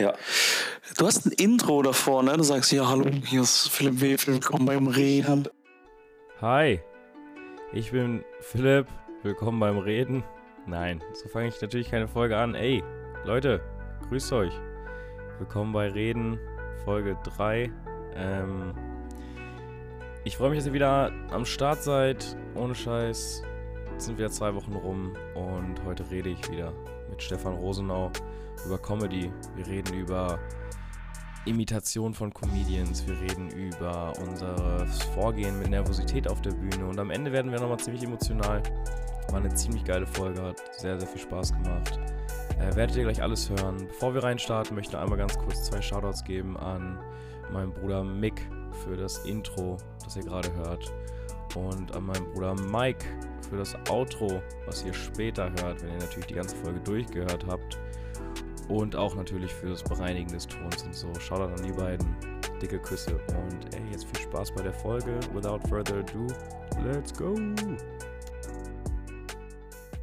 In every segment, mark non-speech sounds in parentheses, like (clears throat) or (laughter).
Ja. Du hast ein Intro davor, ne? Du sagst, ja, hallo, hier ist Philipp Wefel, willkommen beim Reden. Hi, ich bin Philipp, willkommen beim Reden. Nein, so fange ich natürlich keine Folge an. Ey, Leute, grüßt euch. Willkommen bei Reden, Folge 3. Ähm, ich freue mich, dass ihr wieder am Start seid. Ohne Scheiß. Jetzt sind wieder zwei Wochen rum und heute rede ich wieder mit Stefan Rosenau über Comedy. Wir reden über Imitation von Comedians. Wir reden über unser Vorgehen mit Nervosität auf der Bühne. Und am Ende werden wir nochmal ziemlich emotional. War eine ziemlich geile Folge, hat sehr, sehr viel Spaß gemacht. Äh, werdet ihr gleich alles hören. Bevor wir reinstarten, möchte ich einmal ganz kurz zwei Shoutouts geben an meinen Bruder Mick für das Intro, das ihr gerade hört. Und an meinen Bruder Mike für das Outro, was ihr später hört, wenn ihr natürlich die ganze Folge durchgehört habt. Und auch natürlich fürs Bereinigen des Tons und so. Shoutout an die beiden. Dicke Küsse und ey, jetzt viel Spaß bei der Folge. Without further ado, let's go!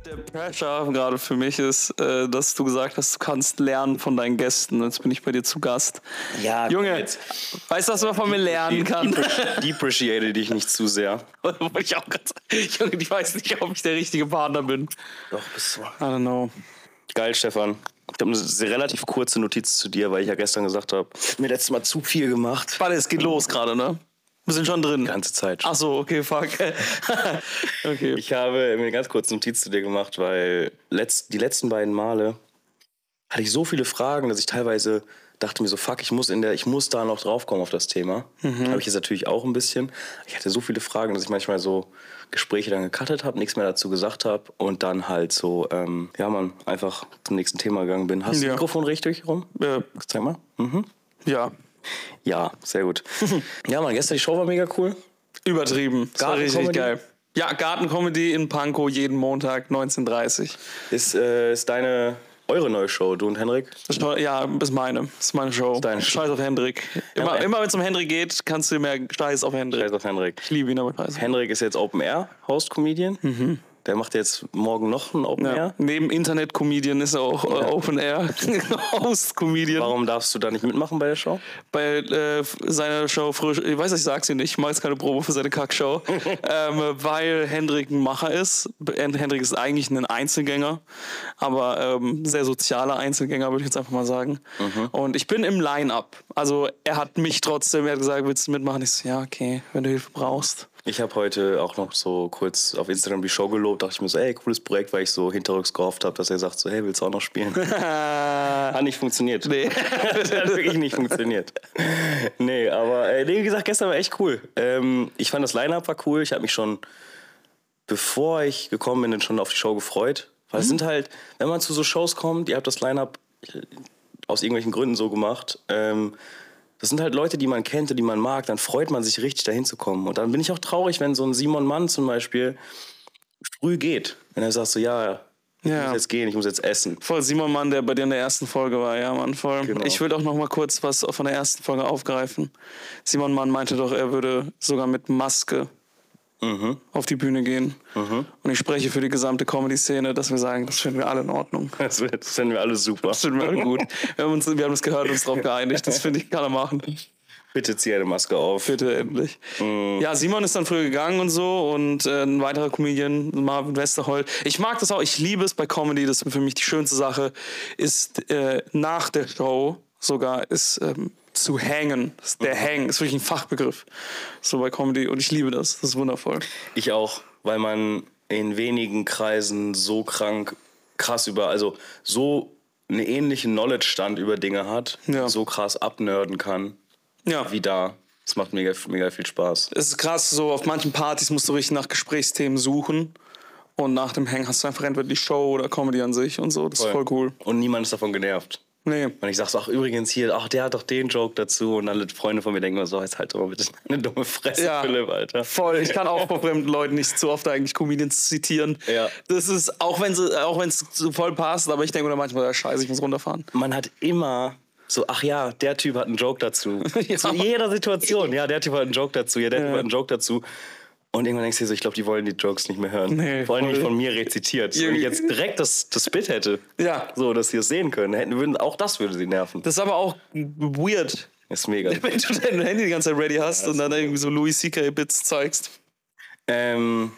Der Pressure gerade für mich ist, äh, dass du gesagt hast, du kannst lernen von deinen Gästen. Jetzt bin ich bei dir zu Gast. Ja, Junge, jetzt weißt du, was man von mir lernen kann? depreciate dich nicht zu sehr. (laughs) Wollte ich auch sagen. Junge, ich weiß nicht, ob ich der richtige Partner bin. Doch, bist du. I don't know. Geil, Stefan. Ich habe eine relativ kurze Notiz zu dir, weil ich ja gestern gesagt habe, mir letztes Mal zu viel gemacht. Warte, es geht los gerade, ne? Wir sind schon drin. Die ganze Zeit. Ach so, okay, fuck. (laughs) okay. Ich habe mir eine ganz kurze Notiz zu dir gemacht, weil letzt, die letzten beiden Male hatte ich so viele Fragen, dass ich teilweise dachte mir so, fuck, ich muss in der, ich muss da noch draufkommen auf das Thema. Habe ich jetzt natürlich auch ein bisschen. Ich hatte so viele Fragen, dass ich manchmal so Gespräche dann gecuttet habe, nichts mehr dazu gesagt habe und dann halt so, ähm, ja man, einfach zum nächsten Thema gegangen bin. Hast du Ja. das Mikrofon richtig rum? Äh, Zeig mal. Mhm. ja, Ja, sehr gut. (laughs) ja, man, gestern die Show war mega cool. übertrieben. Das war richtig geil. Ja, Gartencomedy in Pankow jeden Montag 19.30 Ist, äh, ist deine, eure neue Show, du und Henrik? Ist. Ja, ist meine. Ist meine Show. deine Show. Scheiß auf Hendrik. Immer, aber- immer wenn es um Hendrik geht, kannst du mehr Scheiß auf Hendrik. Scheiß auf Henrik. Ich liebe ihn, aber scheiße. Henrik ist jetzt Open Air Host Comedian. Der macht jetzt morgen noch ein Open Ja. Air. Neben Internet-Comedian ist er auch äh, Open Air (laughs) Host-Comedian. Warum darfst du da nicht mitmachen bei der Show? Bei äh, seiner Show frisch, ich weiß, ich sag's dir nicht, ich mache jetzt keine Probe für seine Kackshow, (laughs) ähm, weil Hendrik ein Macher ist. Hendrik ist eigentlich ein Einzelgänger, aber ähm, sehr sozialer Einzelgänger, würde ich jetzt einfach mal sagen. Und ich bin im Line-Up. Also er hat mich trotzdem, er hat gesagt, willst du mitmachen? Ich so, ja, okay, wenn du Hilfe brauchst. Ich habe heute auch noch so kurz auf Instagram die Show gelobt. Dachte ich mir so, ey, cooles Projekt, weil ich so hinterrücks gehofft habe, dass er sagt so, hey, willst du auch noch spielen? (laughs) Hat nicht funktioniert. Nee. (laughs) Das hat wirklich nicht funktioniert. Nee, aber äh, wie gesagt, gestern war echt cool. Ähm, ich fand das Line-Up war cool. Ich habe mich schon, bevor ich gekommen bin, schon auf die Show gefreut. Weil es sind halt, wenn man zu so Shows kommt, ihr habt das Line-Up äh, aus irgendwelchen Gründen so gemacht. Ähm, das sind halt Leute, die man kennt und die man mag, dann freut man sich richtig dahin zu kommen. Und dann bin ich auch traurig, wenn so ein Simon Mann zum Beispiel früh geht. Wenn er sagt so, ja, ich Ja. muss jetzt gehen, ich muss jetzt essen. Voll Simon Mann, der bei dir in der ersten Folge war, ja, Mann, voll. Genau. Ich will auch noch mal kurz was von der ersten Folge aufgreifen. Simon Mann meinte doch, er würde sogar mit Maske Mhm. auf die Bühne gehen. Und ich spreche für die gesamte Comedy-Szene, dass wir sagen, das finden wir alle in Ordnung. (laughs) Das, das finden wir alle super. Das finden wir alle gut. Wir haben uns, wir haben uns gehört und uns darauf geeinigt. Das finde ich, kann er machen. Bitte zieh eine Maske auf. Bitte endlich. Mhm. Ja, Simon ist dann früher gegangen und so und äh, ein weiterer Comedian, Marvin Westerholt. Ich mag das auch, ich liebe es bei Comedy, das ist für mich die schönste Sache, ist äh, nach der Show sogar ist ähm, zu hängen. Der Mhm. Hang ist wirklich ein Fachbegriff. So bei Comedy und ich liebe das. Das ist wundervoll. Ich auch, weil man in wenigen Kreisen so krank, krass über, also so eine ähnliche Knowledge-Stand über Dinge hat, Ja. so krass abnörden kann, Ja. wie da. Das macht mega, mega viel Spaß. Es ist krass, so auf manchen Partys musst du richtig nach Gesprächsthemen suchen. Und nach dem Hang hast du einfach entweder die Show oder Comedy an sich und so. Das ist voll cool. Und niemand ist davon genervt. Nee. Und ich sag so, ach übrigens hier, ach der hat doch den Joke dazu. Und alle Freunde von mir denken so, jetzt halt doch mal bitte eine dumme Fresse, Ja. Philipp, Alter. Voll. Ich kann auch (laughs) vor fremden Leuten nicht zu oft eigentlich Comedians zitieren. Ja. Das ist, auch wenn auch es so voll passt, aber ich denke mir manchmal, ja, scheiße, ich muss runterfahren. Man hat immer so, ach ja, der Typ hat einen Joke dazu. (laughs) Ja. Zu jeder Situation. Ja, der Typ hat einen Joke dazu. Ja, der Typ hat einen Joke dazu. Und irgendwann denkst du dir so, ich glaube, die wollen die Jokes nicht mehr hören. Nee, Vor allem nicht von mir rezitiert. Wenn ich jetzt direkt das, das Bit hätte, Ja. so, dass sie es sehen können, hätten, würden, auch das würde sie nerven. Das ist aber auch weird, ist mega. (laughs) wenn du dein Handy die ganze Zeit ready hast und dann irgendwie so Louis C.K.-Bits zeigst. Ähm,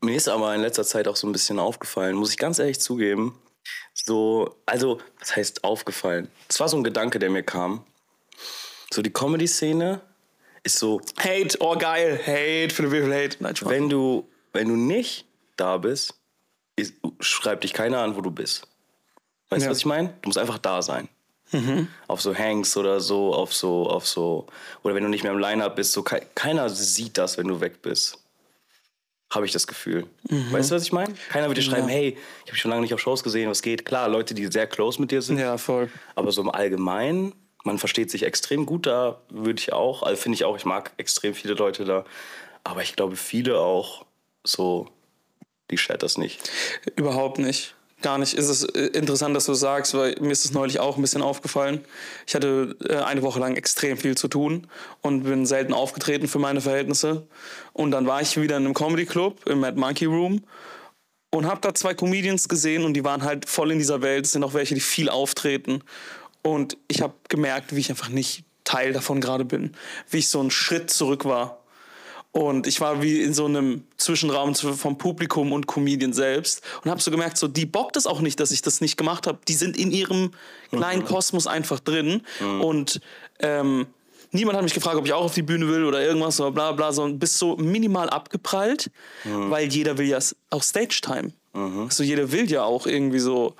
mir ist aber in letzter Zeit auch so ein bisschen aufgefallen, muss ich ganz ehrlich zugeben. So, also, was heißt aufgefallen? Es war so ein Gedanke, der mir kam. So, die Comedy-Szene ist so, Hate, oh geil, Hate, für den Hate. Nein, Spaß. wenn du, wenn du nicht da bist, ist, schreibt dich keiner an, wo du bist. Weißt du, Ja. was ich meine? Du musst einfach da sein. Auf so Hanks oder so, auf so, auf so, oder wenn du nicht mehr im Line-Up bist, so kei- keiner sieht das, wenn du weg bist. Habe ich das Gefühl. Weißt du, was ich meine? Keiner wird dir schreiben, hey, ich habe dich schon lange nicht auf Shows gesehen, was geht? Klar, Leute, die sehr close mit dir sind. Ja, voll. Aber so im Allgemeinen, man versteht sich extrem gut da, würde ich auch. Also finde ich auch, ich mag extrem viele Leute da. Aber ich glaube, viele auch so, die chat das nicht. Überhaupt nicht. Gar nicht. Es ist äh, interessant, dass du sagst, weil mir ist es neulich auch ein bisschen aufgefallen. Ich hatte äh, eine Woche lang extrem viel zu tun und bin selten aufgetreten für meine Verhältnisse. Und dann war ich wieder in einem Comedy Club im Mad Monkey Room und habe da zwei Comedians gesehen und die waren halt voll in dieser Welt. Es sind auch welche, die viel auftreten. Und ich habe gemerkt, wie ich einfach nicht Teil davon gerade bin. Wie ich so einen Schritt zurück war. Und ich war wie in so einem Zwischenraum zw- vom Publikum und Comedian selbst und habe so gemerkt, so die bockt es auch nicht, dass ich das nicht gemacht habe. Die sind in ihrem kleinen Kosmos einfach drin und ähm, niemand hat mich gefragt, ob ich auch auf die Bühne will oder irgendwas oder bla bla, sondern bist so minimal abgeprallt, weil jeder will ja auch Stage Time. Also jeder will ja auch irgendwie so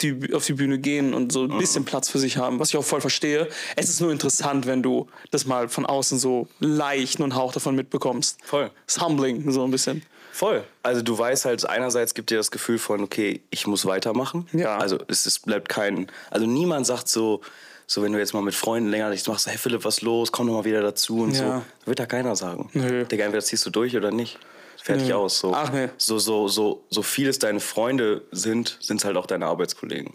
die, auf die Bühne gehen und so ein bisschen Platz für sich haben, was ich auch voll verstehe. Es ist nur interessant, wenn du das mal von außen so leicht einen Hauch davon mitbekommst. Voll. Das humbling, so ein bisschen. Voll. Also du weißt halt, einerseits gibt dir das Gefühl von, okay, ich muss weitermachen. Ja. Also es ist, bleibt kein, also niemand sagt so, so wenn du jetzt mal mit Freunden länger nichts machst, hey Philipp, was los, komm doch mal wieder dazu und so. Ja. Wird da keiner sagen. Nö. Digga, entweder ziehst du durch oder nicht. Fertig Nö. aus. So. Ach, nee. so, so, so, so viel es deine Freunde sind, sind es halt auch deine Arbeitskollegen.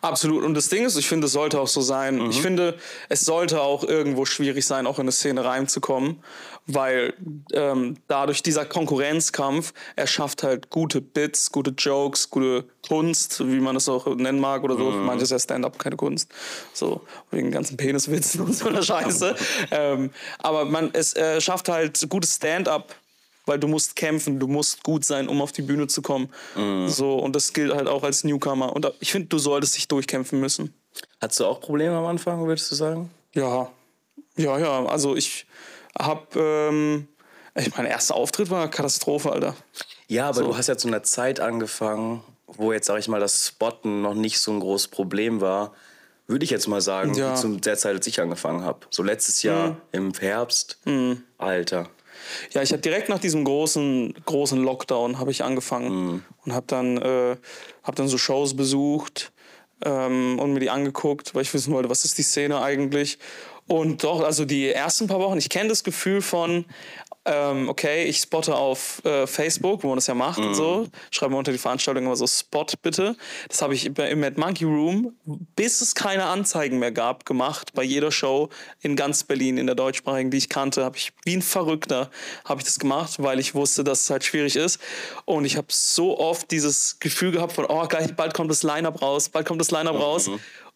Absolut. Und das Ding ist, ich finde, es sollte auch so sein. Ich finde, es sollte auch irgendwo schwierig sein, auch in eine Szene reinzukommen, weil ähm, dadurch dieser Konkurrenzkampf erschafft halt gute Bits, gute Jokes, gute Kunst, wie man es auch nennen mag oder so. Manches ist ja Stand-up, keine Kunst. So, wegen ganzen Peniswitzen (laughs) und so einer Scheiße. (laughs) ähm, aber man, es äh, schafft halt gutes Stand-up weil du musst kämpfen, du musst gut sein, um auf die Bühne zu kommen. So und das gilt halt auch als Newcomer. Und ich finde, du solltest dich durchkämpfen müssen. Hattest du auch Probleme am Anfang, würdest du sagen? Ja, ja, ja. Also ich habe, ähm, ich mein erster Auftritt war Katastrophe, Alter. Ja, aber So. du hast ja zu einer Zeit angefangen, wo jetzt, sag ich mal, das Spotten noch nicht so ein großes Problem war. Würde ich jetzt mal sagen, Ja. Mhm. zu der Zeit, als ich angefangen habe. So letztes Jahr im Herbst. Alter. Ja, ich habe direkt nach diesem großen, großen Lockdown habe ich angefangen und habe dann, äh, hab dann so Shows besucht ähm, und mir die angeguckt, weil ich wissen wollte, was ist die Szene eigentlich. Und doch, also die ersten paar Wochen, ich kenne das Gefühl von, ähm, okay, ich spotte auf äh, Facebook, wo man das ja macht und so, schreibe mir unter die Veranstaltung immer so Spot bitte. Das habe ich im Mad Monkey Room, bis es keine Anzeigen mehr gab, gemacht. Bei jeder Show in ganz Berlin, in der deutschsprachigen, die ich kannte, habe ich wie ein Verrückter habe ich das gemacht, weil ich wusste, dass es halt schwierig ist. Und ich habe so oft dieses Gefühl gehabt von, oh gleich, bald kommt das Line-Up raus, bald kommt das Line-Up raus.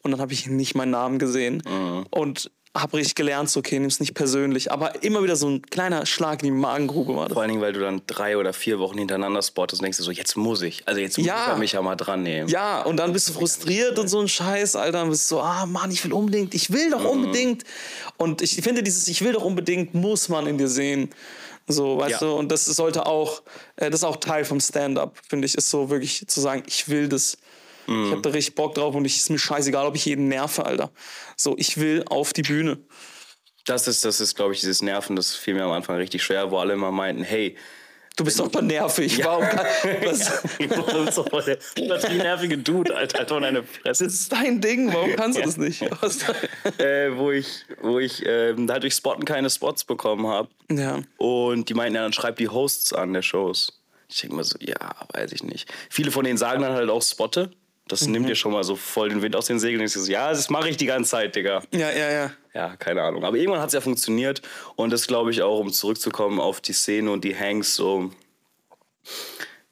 Und dann habe ich nicht meinen Namen gesehen. Und habe richtig gelernt, so, okay, nimm's nicht persönlich. Aber immer wieder so ein kleiner Schlag in die Magengrube war das. Vor allen Dingen, weil du dann drei oder vier Wochen hintereinander spottest und denkst so, jetzt muss ich. Also jetzt muss Ja. ich mich ja mal dran nehmen. Ja, und dann bist du frustriert und so ein Scheiß, Alter. Und bist so, ah Mann, ich will unbedingt, ich will doch unbedingt. Und ich finde, dieses Ich will doch unbedingt muss man in dir sehen. So, weißt Ja. du, und das sollte auch, äh, das ist auch Teil vom Stand-up, finde ich, ist so wirklich zu sagen, ich will das. Ich hab da richtig Bock drauf und ich ist mir scheißegal, ob ich jeden nerve, Alter. So, ich will auf die Bühne. Das ist, das ist, glaube ich, dieses Nerven, das fiel mir am Anfang richtig schwer, wo alle immer meinten, hey, Du bist doch mal nervig. Warum kann, (laughs) was, du bist doch der übertrieben nervige Dude, Alter, doch deine Fresse. das ist dein Ding, warum kannst du das nicht? (laughs) Äh, wo ich, wo ich ähm, halt durch Spotten keine Spots bekommen habe. ja. Und die meinten ja, dann schreib die Hosts an der Shows. Ich denke mal so, ja, weiß ich nicht. Viele von denen sagen dann halt auch Spotte. Das Mhm. nimmt dir schon mal so voll den Wind aus den Segeln. Ich so, ja, das mache ich die ganze Zeit, Digga. Ja, ja, ja. ja, keine Ahnung. Aber irgendwann hat es ja funktioniert und das glaube ich auch, um zurückzukommen auf die Szene und die Hanks, so.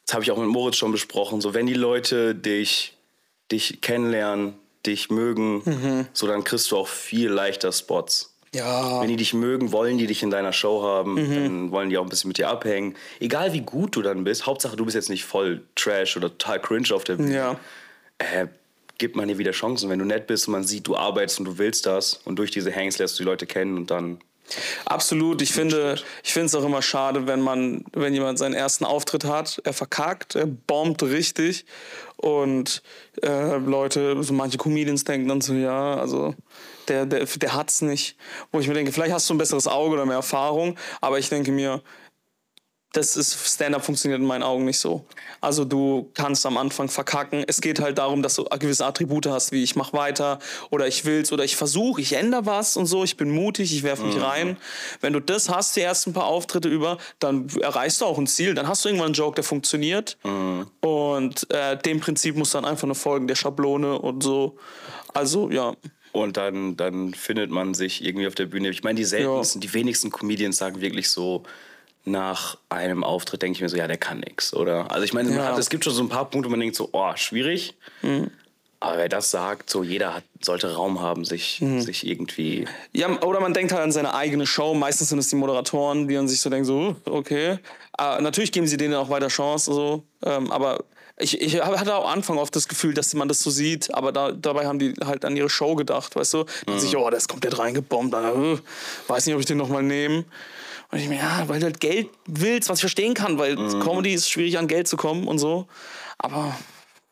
Das habe ich auch mit Moritz schon besprochen. So, wenn die Leute dich, dich kennenlernen, dich mögen, so dann kriegst du auch viel leichter Spots. Ja. Wenn die dich mögen, wollen die dich in deiner Show haben, dann wollen die auch ein bisschen mit dir abhängen. Egal wie gut du dann bist, Hauptsache du bist jetzt nicht voll Trash oder total cringe auf der Bühne. Ja. Äh, gibt man dir wieder Chancen. Wenn du nett bist und man sieht, du arbeitest und du willst das und durch diese Hangs lässt du die Leute kennen und dann. Absolut. Ich finde, ich finde es auch immer schade, wenn man, wenn jemand seinen ersten Auftritt hat, er verkackt, er bombt richtig und äh, Leute, so manche Comedians denken dann so, ja, also der, der, der hat's nicht. Wo ich mir denke, vielleicht hast du ein besseres Auge oder mehr Erfahrung, aber ich denke mir, das ist Stand-up funktioniert in meinen Augen nicht so. Also du kannst am Anfang verkacken. Es geht halt darum, dass du gewisse Attribute hast, wie ich mach weiter oder ich will's oder ich versuche, ich ändere was und so. Ich bin mutig, ich werfe mich rein. Wenn du das hast, die ersten paar Auftritte über, dann erreichst du auch ein Ziel. Dann hast du irgendwann einen Joke, der funktioniert. Und äh, dem Prinzip muss dann einfach nur folgen, der Schablone und so. Also ja. Und dann, dann findet man sich irgendwie auf der Bühne. Ich meine, die seltensten, die wenigsten Comedians sagen wirklich so, nach einem Auftritt denke ich mir so, ja, der kann nix, oder? Also ich meine, Ja. hat, es gibt schon so ein paar Punkte, wo man denkt so, oh, schwierig. Aber wer das sagt, so jeder hat, sollte Raum haben, sich, sich irgendwie. Ja, oder man denkt halt an seine eigene Show. Meistens sind es die Moderatoren, die dann sich so denken, so, okay. Äh, natürlich geben sie denen auch weiter Chance, so. Ähm, aber ich, ich hatte auch am Anfang oft das Gefühl, dass man das so sieht, aber da, dabei haben die halt an ihre Show gedacht, weißt du? Dann sich, oh, der ist komplett reingebombt, äh, weiß nicht, ob ich den nochmal nehme. Und ich mir, ja, weil du halt Geld willst, was ich verstehen kann, weil Comedy ist schwierig, an Geld zu kommen und so. Aber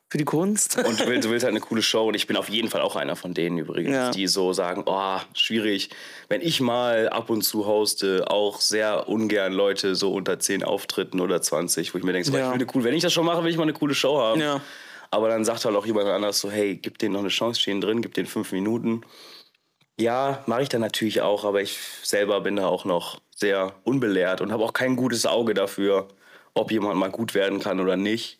für die Kunst. Und du willst, du willst halt eine coole Show. Und ich bin auf jeden Fall auch einer von denen übrigens, Ja. die so sagen, oh, schwierig. Wenn ich mal ab und zu hoste, auch sehr ungern Leute so unter 10 Auftritten oder 20, wo ich mir denke, so, Ja. ich will eine cool, wenn ich das schon mache, will ich mal eine coole Show haben. Ja. Aber dann sagt halt auch jemand anders so, hey, gib denen noch eine Chance, stehen drin, gib denen fünf Minuten. Ja, mache ich dann natürlich auch, aber ich selber bin da auch noch sehr unbelehrt und habe auch kein gutes Auge dafür, ob jemand mal gut werden kann oder nicht.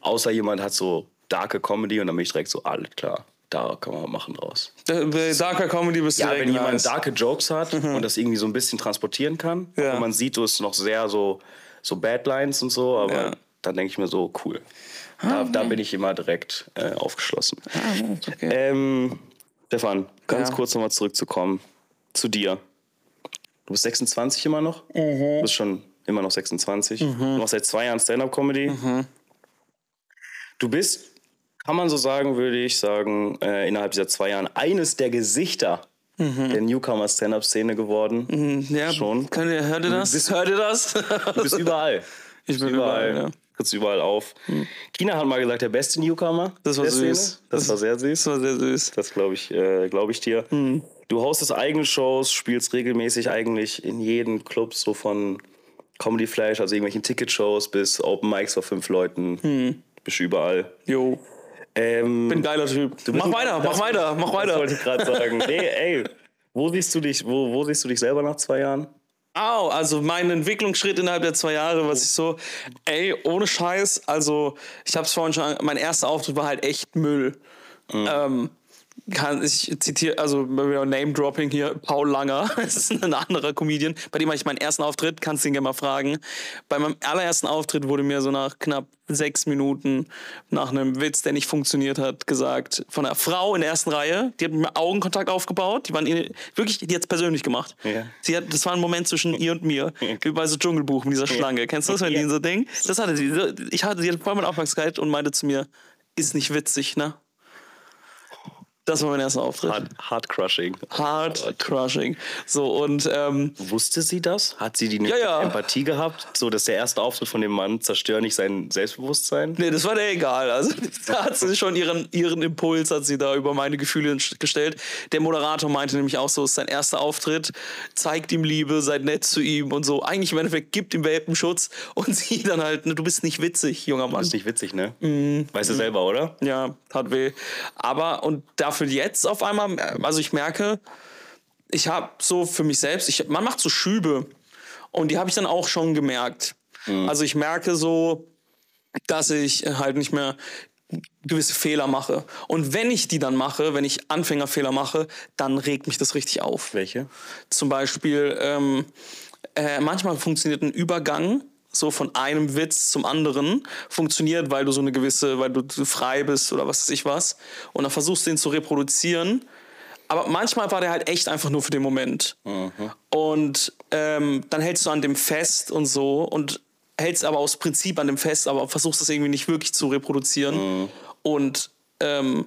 Außer jemand hat so darke Comedy und dann bin ich direkt so, alles klar, da kann man machen draus. Bei Darker Comedy bist du Ja, wenn jemand nice. darke Jokes hat und das irgendwie so ein bisschen transportieren kann, Ja. und man sieht, du ist noch sehr so, so Badlines und so, aber Ja. dann denke ich mir so, cool. Da, da bin ich immer direkt äh, aufgeschlossen. okay. Ähm, Stefan, ganz Ja. kurz nochmal zurückzukommen zu dir. Du bist 26 immer noch? Du bist schon immer noch 26. Du machst seit zwei Jahren Stand-Up-Comedy. Du bist, kann man so sagen, würde ich sagen, äh, innerhalb dieser zwei Jahren eines der Gesichter der Newcomer-Stand-Up-Szene geworden. Ja, Schon. Könnt ihr, hört ihr das? bist- hört ihr das? Du bist überall. (laughs) Ich bin überall, ja. Trittst überall auf. China hat mal gesagt, der beste Newcomer. Das war Szene. süß. Das, war sehr süß. Das war sehr süß. Das glaube ich, äh, glaub ich dir. Du hostest eigene Shows, spielst regelmäßig eigentlich in jeden Club, so von Comedy Flash, also irgendwelchen Ticketshows bis Open Mics vor fünf Leuten. Bist überall. Jo, Ähm, bin ein geiler Typ. bist Mach weiter, mach das- weiter, mach Das weiter. wollte ich gerade sagen. (laughs) Nee, ey, wo siehst du dich, wo, wo siehst du dich selber nach zwei Jahren? Au, also mein Entwicklungsschritt innerhalb der zwei Jahre, was ich so, ey, ohne Scheiß, also ich hab's vorhin schon, mein erster Auftritt war halt echt Müll. Ähm, kann, ich zitiere, also Name-Dropping hier, Paul Langer, (laughs) das ist ein anderer Comedian, bei dem hatte ich meinen ersten Auftritt, kannst du ihn gerne mal fragen. Bei meinem allerersten Auftritt wurde mir so nach knapp sechs Minuten nach einem Witz, der nicht funktioniert hat, gesagt, von einer Frau in der ersten Reihe, die hat mit mir Augenkontakt aufgebaut, die waren in- wirklich, die hat's persönlich gemacht. Ja. Sie hat, das war ein Moment zwischen ihr und mir, wie bei so Dschungelbuch mit dieser Schlange. Kennst du das, wenn die so Ding? Das hatte sie. Ich hatte, sie hatte voll meine Aufmerksamkeit und meinte zu mir, ist nicht witzig, ne? Das war mein erster Auftritt. Hard, hard Crushing. Hard crushing. So, und ähm, Wusste sie das? Hat sie die Ja, ja. Empathie gehabt? So, dass der erste Auftritt von dem Mann zerstört nicht sein Selbstbewusstsein? nee, das war der egal. Also (laughs) da hat sie schon ihren, ihren Impuls, hat sie da über meine Gefühle gestellt. Der Moderator meinte nämlich auch so, es ist sein erster Auftritt, zeigt ihm Liebe, seid nett zu ihm und so. Eigentlich im Endeffekt gibt ihm Welpenschutz (laughs) und sie dann halt, ne, du bist nicht witzig, junger Mann. Ist nicht witzig, ne? Mhm. Weißt du selber, oder? Ja, tat weh. Aber und dafür jetzt auf einmal, also ich merke, ich habe so für mich selbst, ich, man macht so Schübe und die habe ich dann auch schon gemerkt. Also ich merke so, dass ich halt nicht mehr gewisse Fehler mache. Und wenn ich die dann mache, wenn ich Anfängerfehler mache, dann regt mich das richtig auf. Welche? Zum Beispiel, ähm, äh, manchmal funktioniert ein Übergang so von einem Witz zum anderen funktioniert, weil du so eine gewisse, weil du frei bist oder was weiß ich was. Und dann versuchst du den zu reproduzieren. Aber manchmal war der halt echt einfach nur für den Moment. Und ähm, dann hältst du an dem fest und so und hältst aber aus Prinzip an dem fest, aber versuchst das irgendwie nicht wirklich zu reproduzieren. Und, ähm,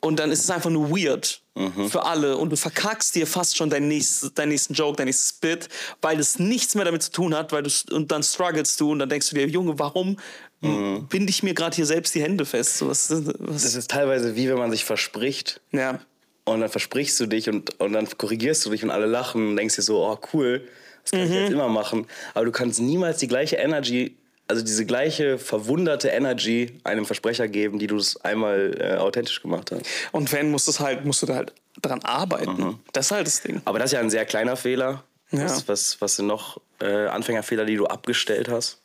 und dann ist es einfach nur weird für alle und du verkackst dir fast schon deinen nächsten, deinen nächsten Joke, dein nächstes Bit, weil es nichts mehr damit zu tun hat, weil du und dann strugglest du und dann denkst du dir, Junge, warum binde ich mir gerade hier selbst die Hände fest? So, was, was, Das ist teilweise wie wenn man sich verspricht ja. und dann versprichst du dich und, und dann korrigierst du dich und alle lachen und denkst dir so, oh cool, das kann ich jetzt immer machen. Aber du kannst niemals die gleiche Energy, also diese gleiche verwunderte Energy einem Versprecher geben, die du es einmal äh, authentisch gemacht hast. Und wenn, musst, du's halt, musst du da halt dran arbeiten. Das ist halt das Ding. Aber das ist ja ein sehr kleiner Fehler. Ja. Was, was, was sind noch äh, Anfängerfehler, die du abgestellt hast?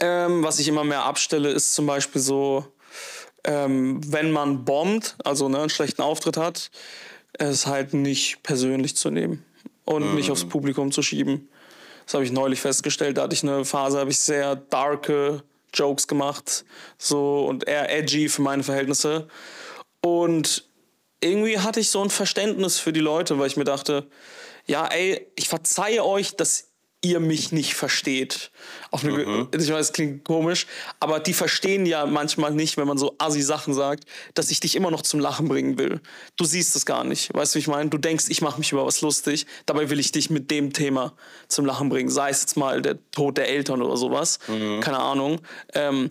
Ähm, was ich immer mehr abstelle, ist zum Beispiel so, ähm, wenn man bombt, also ne, einen schlechten Auftritt hat, es halt nicht persönlich zu nehmen und nicht aufs Publikum zu schieben. Das habe ich neulich festgestellt. Da hatte ich eine Phase, habe ich sehr darke Jokes gemacht, so und eher edgy für meine Verhältnisse. Und irgendwie hatte ich so ein Verständnis für die Leute, weil ich mir dachte, ja, ey, ich verzeihe euch, dass ihr mich nicht versteht. Auf eine, Mhm. Ich weiß, es klingt komisch, aber die verstehen ja manchmal nicht, wenn man so assi Sachen sagt, dass ich dich immer noch zum Lachen bringen will. Du siehst es gar nicht. Weißt du, wie ich meine? Du denkst, ich mache mich über was lustig, dabei will ich dich mit dem Thema zum Lachen bringen. Sei es jetzt mal der Tod der Eltern oder sowas. Mhm. Keine Ahnung. Ähm,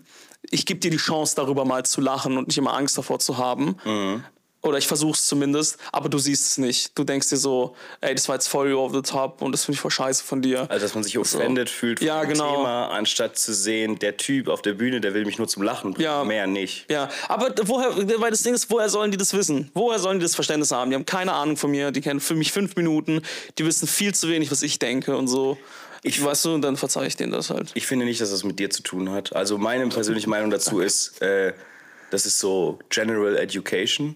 ich gebe dir die Chance, darüber mal zu lachen und nicht immer Angst davor zu haben. Mhm. Oder ich versuche es zumindest, aber du siehst es nicht. Du denkst dir so, ey, das war jetzt voll over the top und das finde ich voll scheiße von dir. Also, dass man sich offended fühlt von Ja, genau. Thema, anstatt zu sehen, der Typ auf der Bühne, der will mich nur zum Lachen bringen, Ja. mehr nicht. Ja, aber woher, weil das Ding ist, woher sollen die das wissen? Woher sollen die das Verständnis haben? Die haben keine Ahnung von mir, die kennen für mich fünf Minuten, die wissen viel zu wenig, was ich denke und so. Ich weißt du, und dann verzeihe ich denen das halt. Ich finde nicht, dass das mit dir zu tun hat. Also meine persönliche Meinung dazu ist, äh, das ist so General Education.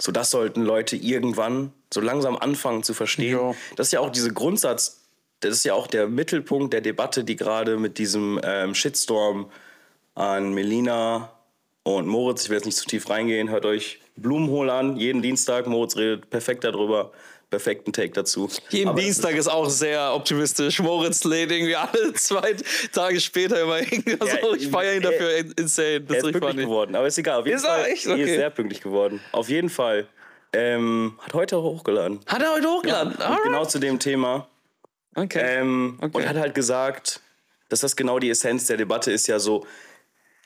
So das sollten Leute irgendwann so langsam anfangen zu verstehen. Ja. Das ist ja auch dieser Grundsatz, das ist ja auch der Mittelpunkt der Debatte, die gerade mit diesem ähm, Shitstorm an Melina und Moritz, ich will jetzt nicht zu tief reingehen, hört euch Blumenhol an, jeden Dienstag, Moritz redet perfekt darüber, perfekten Take dazu. Jeden Aber Dienstag ist auch sehr optimistisch. Moritz lädt irgendwie alle zwei Tage später immer irgendwas. Ja, so. ich feiere ihn er- dafür insane. Das Er ist pünktlich geworden, aber ist egal. Auf jeden Ist er Fall, echt? Er Okay. ist sehr pünktlich geworden. Auf jeden Fall. Ähm, hat heute hochgeladen. Hat er heute hochgeladen? Alright. genau zu dem Thema. Okay. Ähm, Okay. Und hat halt gesagt, dass das genau die Essenz der Debatte ist ja so.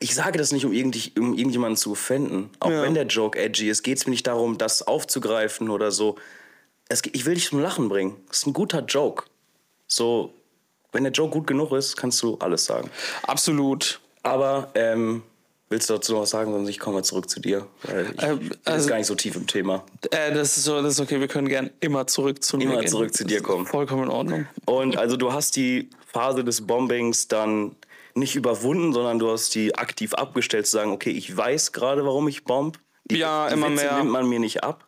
Ich sage das nicht, um, irgendwie, um irgendjemanden zu offenden. Auch Ja. wenn der Joke edgy ist, geht es mir nicht darum, das aufzugreifen oder so. Es, ich will dich zum Lachen bringen. Das ist ein guter Joke. So, wenn der Joke gut genug ist, kannst du alles sagen. Absolut. Aber ähm, willst du dazu noch was sagen, sonst ich komme mal zurück zu dir. Weil ich Ähm, bin also- gar nicht so tief im Thema. Äh, das, ist so, das ist okay, wir können gern immer zurück zu mir Immer zurück zu dir Das ist kommen. Vollkommen in Ordnung. Und also du hast die Phase des Bombings dann nicht überwunden, sondern du hast die aktiv abgestellt, zu sagen, okay, ich weiß gerade, warum ich bomb. Die, Ja, die immer Witze mehr. nimmt man mir nicht ab.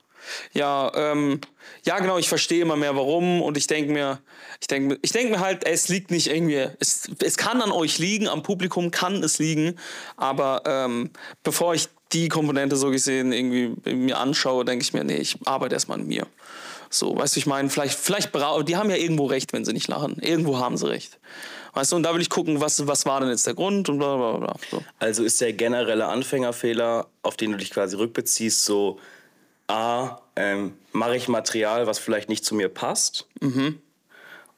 Ja, ähm, ja, genau, ich verstehe immer mehr warum und ich denke mir, ich denke ich denk mir halt, es liegt nicht irgendwie, es, es kann an euch liegen, am Publikum kann es liegen, aber ähm, bevor ich die Komponente so gesehen irgendwie mir anschaue, denke ich mir, nee, ich arbeite erstmal an mir. So, weißt du, ich meine, vielleicht, vielleicht, die haben ja irgendwo recht, wenn sie nicht lachen. Irgendwo haben sie recht. Weißt du, und da will ich gucken, was, was war denn jetzt der Grund und bla bla bla. So. Also ist der generelle Anfängerfehler, auf den du dich quasi rückbeziehst, so A, ähm, mache ich Material, was vielleicht nicht zu mir passt. Mhm.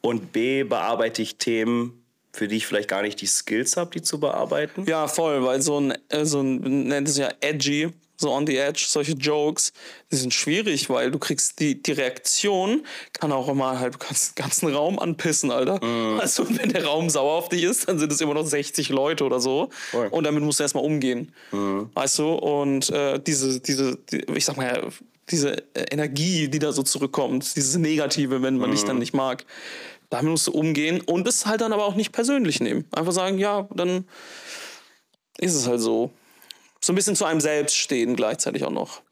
Und B, bearbeite ich Themen, für die ich vielleicht gar nicht die Skills habe, die zu bearbeiten. Ja, voll, weil so ein, äh, so ein nennt es ja edgy, so on the edge, solche Jokes, die sind schwierig, weil du kriegst die, die Reaktion, kann auch immer halt, du kannst den ganzen Raum anpissen, Alter. Also, wenn der Raum sauer auf dich ist, dann sind es immer noch 60 Leute oder so. Voll. Und damit musst du erstmal umgehen. Weißt du? Und äh, diese, diese, die, ich sag mal, diese äh, Energie, die da so zurückkommt, dieses Negative, wenn man dich dann nicht mag, damit musst du umgehen und es halt dann aber auch nicht persönlich nehmen. Einfach sagen, ja, dann ist es halt so. So ein bisschen zu einem selbst stehen gleichzeitig auch noch.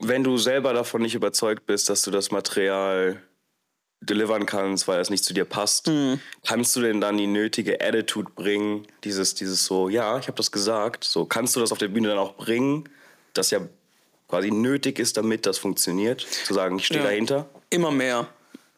Wenn du selber davon nicht überzeugt bist, dass du das Material delivern kannst, weil es nicht zu dir passt, Mhm. kannst du denn dann die nötige Attitude bringen, dieses, dieses so, ja, ich habe das gesagt, so kannst du das auf der Bühne dann auch bringen, das ja quasi nötig ist, damit das funktioniert, zu sagen, ich stehe Ja. dahinter. Immer mehr.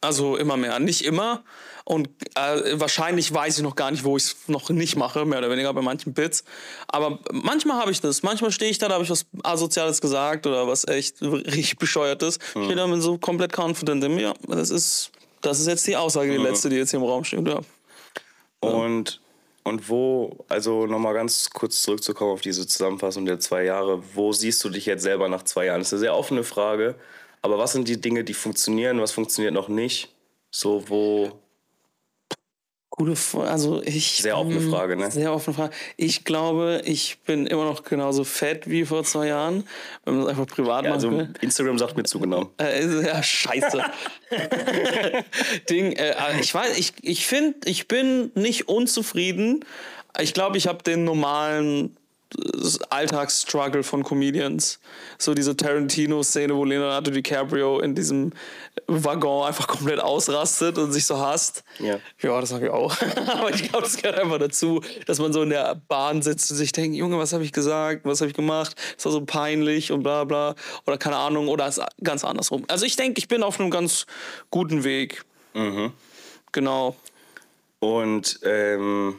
Also immer mehr. Nicht immer. Und äh, wahrscheinlich weiß ich noch gar nicht, wo ich es noch nicht mache, mehr oder weniger bei manchen Bits. Aber manchmal habe ich das. Manchmal stehe ich da, da habe ich was Asoziales gesagt oder was echt richtig Bescheuertes. Ich stehe da mit so komplett confident in mir. Ja, das ist, das ist jetzt die Aussage, die letzte, die jetzt hier im Raum steht. Ja. Und, und wo, also nochmal ganz kurz zurückzukommen auf diese Zusammenfassung der zwei Jahre, wo siehst du dich jetzt selber nach zwei Jahren? Das ist eine sehr offene Frage, aber was sind die Dinge, die funktionieren, was funktioniert noch nicht? So, wo, Gute Frage. Also ich. Sehr offene Frage, ne? Sehr offene Frage. Ich glaube, ich bin immer noch genauso fett wie vor zwei Jahren, wenn man das einfach privat ja, machen also. Instagram sagt mir zugenommen. (laughs) Äh, ja, scheiße. (laughs) Ding, äh, ich weiß, ich, ich finde, ich bin nicht unzufrieden. Ich glaube, ich habe den normalen äh, Alltagsstruggle von Comedians. So diese Tarantino-Szene, wo Leonardo DiCaprio in diesem Waggon einfach komplett ausrastet und sich so hasst. Ja. Ja, das habe ich auch. (laughs) Aber ich glaube, das gehört einfach dazu, dass man so in der Bahn sitzt und sich denkt, Junge, was habe ich gesagt? Was habe ich gemacht? Das war so peinlich und bla bla. Oder keine Ahnung. Oder ist ganz andersrum. Also ich denke, ich bin auf einem ganz guten Weg. Genau. Und, ähm,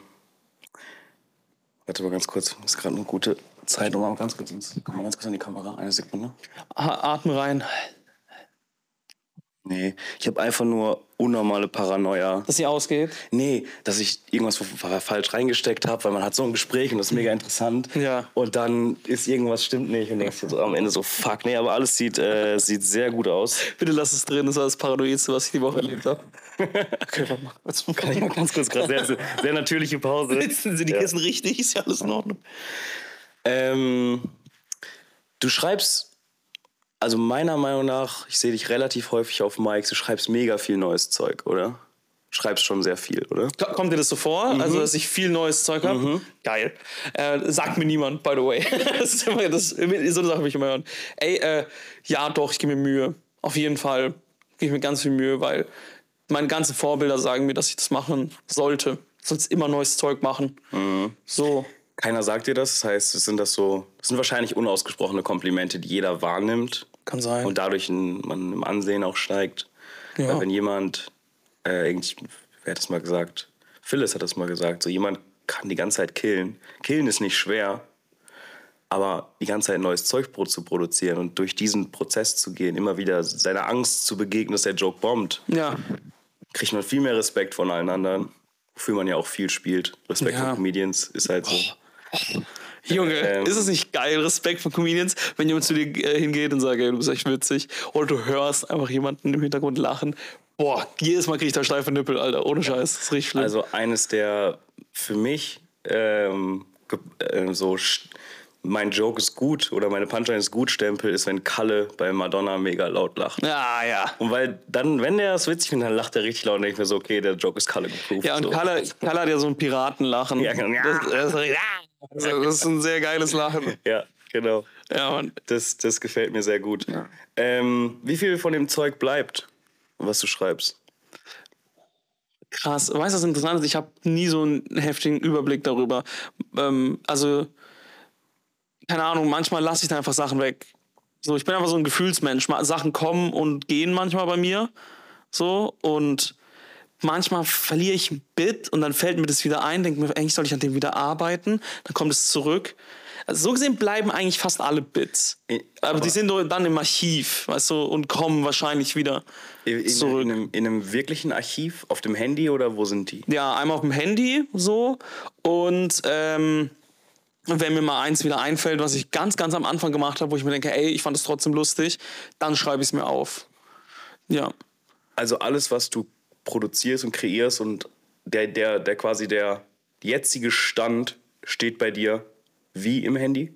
warte mal ganz kurz, das ist gerade eine gute Zeit, um mal ganz kurz, mal ganz kurz an die Kamera, eine Sekunde. Atmen rein. Nee, ich habe einfach nur unnormale Paranoia. Dass sie ausgeht. Nee, dass ich irgendwas fa- falsch reingesteckt habe, weil man hat so ein Gespräch und das ist mega interessant. Ja. Und dann ist irgendwas stimmt nicht und denkst so am Ende so, fuck, nee, aber alles sieht, äh, sieht sehr gut aus. Bitte lass es drin. Das war das Paranoidste, was ich die Woche erlebt habe. (laughs) Okay, mal. Kann ich mal ganz kurz gerade sehr, sehr natürliche Pause. Sitzen sie die Kissen richtig? Ist ja alles in Ordnung. Ähm, du schreibst, also meiner Meinung nach, ich sehe dich relativ häufig auf Mics, du schreibst mega viel neues Zeug, oder? Schreibst schon sehr viel, oder? Kommt dir das so vor? Also, dass ich viel neues Zeug habe? Geil. Äh, sagt mir niemand, by the way. (laughs) das ist immer, das, so eine Sache habe ich immer hören. Ey, äh, ja, doch, ich gebe mir Mühe. Auf jeden Fall gebe ich mir ganz viel Mühe, weil meine ganzen Vorbilder sagen mir, dass ich das machen sollte. Sonst immer neues Zeug machen. So. Keiner sagt dir das, das heißt, es sind das so, das sind wahrscheinlich unausgesprochene Komplimente, die jeder wahrnimmt Kann sein. und dadurch in, man im Ansehen auch steigt. Ja. Weil wenn jemand, äh, wer hat das mal gesagt? Phyllis hat das mal gesagt, so jemand kann die ganze Zeit killen. Killen ist nicht schwer, aber die ganze Zeit neues Zeug zu produzieren und durch diesen Prozess zu gehen, immer wieder seiner Angst zu begegnen, dass der Joke bombt, Ja. kriegt man viel mehr Respekt von allen anderen, wofür man ja auch viel spielt. Respekt Ja. von Comedians ist halt so. Junge, Ähm. ist es nicht geil, Respekt von Comedians, wenn jemand zu dir äh, hingeht und sagt, ey, du bist echt witzig. Oder du hörst einfach jemanden im Hintergrund lachen. Boah, jedes Mal krieg ich da steife Nippel, Alter. Ohne Scheiß. Das ist richtig schlimm. Also eines der für mich ähm, äh, so mein Joke ist gut oder meine Punchline ist gut Stempel ist, wenn Kalle bei Madonna mega laut lacht. ja, ja. Und weil dann, wenn der es witzig findet, dann lacht er richtig laut und denke ich mir so, okay, der Joke ist Kalle geprüft. Ja, und so. Kalle, Kalle hat ja so ein Piratenlachen. Ja, genau. Das, das, das, das ist ein sehr geiles Lachen. Ja, genau. Ja, Mann. Das, das gefällt mir sehr gut. Ähm, wie viel von dem Zeug bleibt, was du schreibst? Krass. Weißt du, was interessant ist? Ich habe nie so einen heftigen Überblick darüber. Ähm, also, keine Ahnung, manchmal lasse ich da einfach Sachen weg. So, ich bin einfach so ein Gefühlsmensch. Sachen kommen und gehen manchmal bei mir. So, und manchmal verliere ich ein Bit und dann fällt mir das wieder ein, denke mir, eigentlich soll ich an dem wieder arbeiten. Dann kommt es zurück. Also so gesehen bleiben eigentlich fast alle Bits. I- Aber, die aber- sind dann im Archiv, weißt du, und kommen wahrscheinlich wieder In, in, zurück. in, einem, in einem wirklichen Archiv auf dem Handy oder wo sind die? Ja, einmal auf dem Handy so und ähm, wenn mir mal eins wieder einfällt, was ich ganz, ganz am Anfang gemacht habe, wo ich mir denke, ey, ich fand es trotzdem lustig, dann schreibe ich es mir auf. Ja. Also alles, was du produzierst und kreierst und der, der, der quasi der jetzige Stand steht bei dir wie im Handy?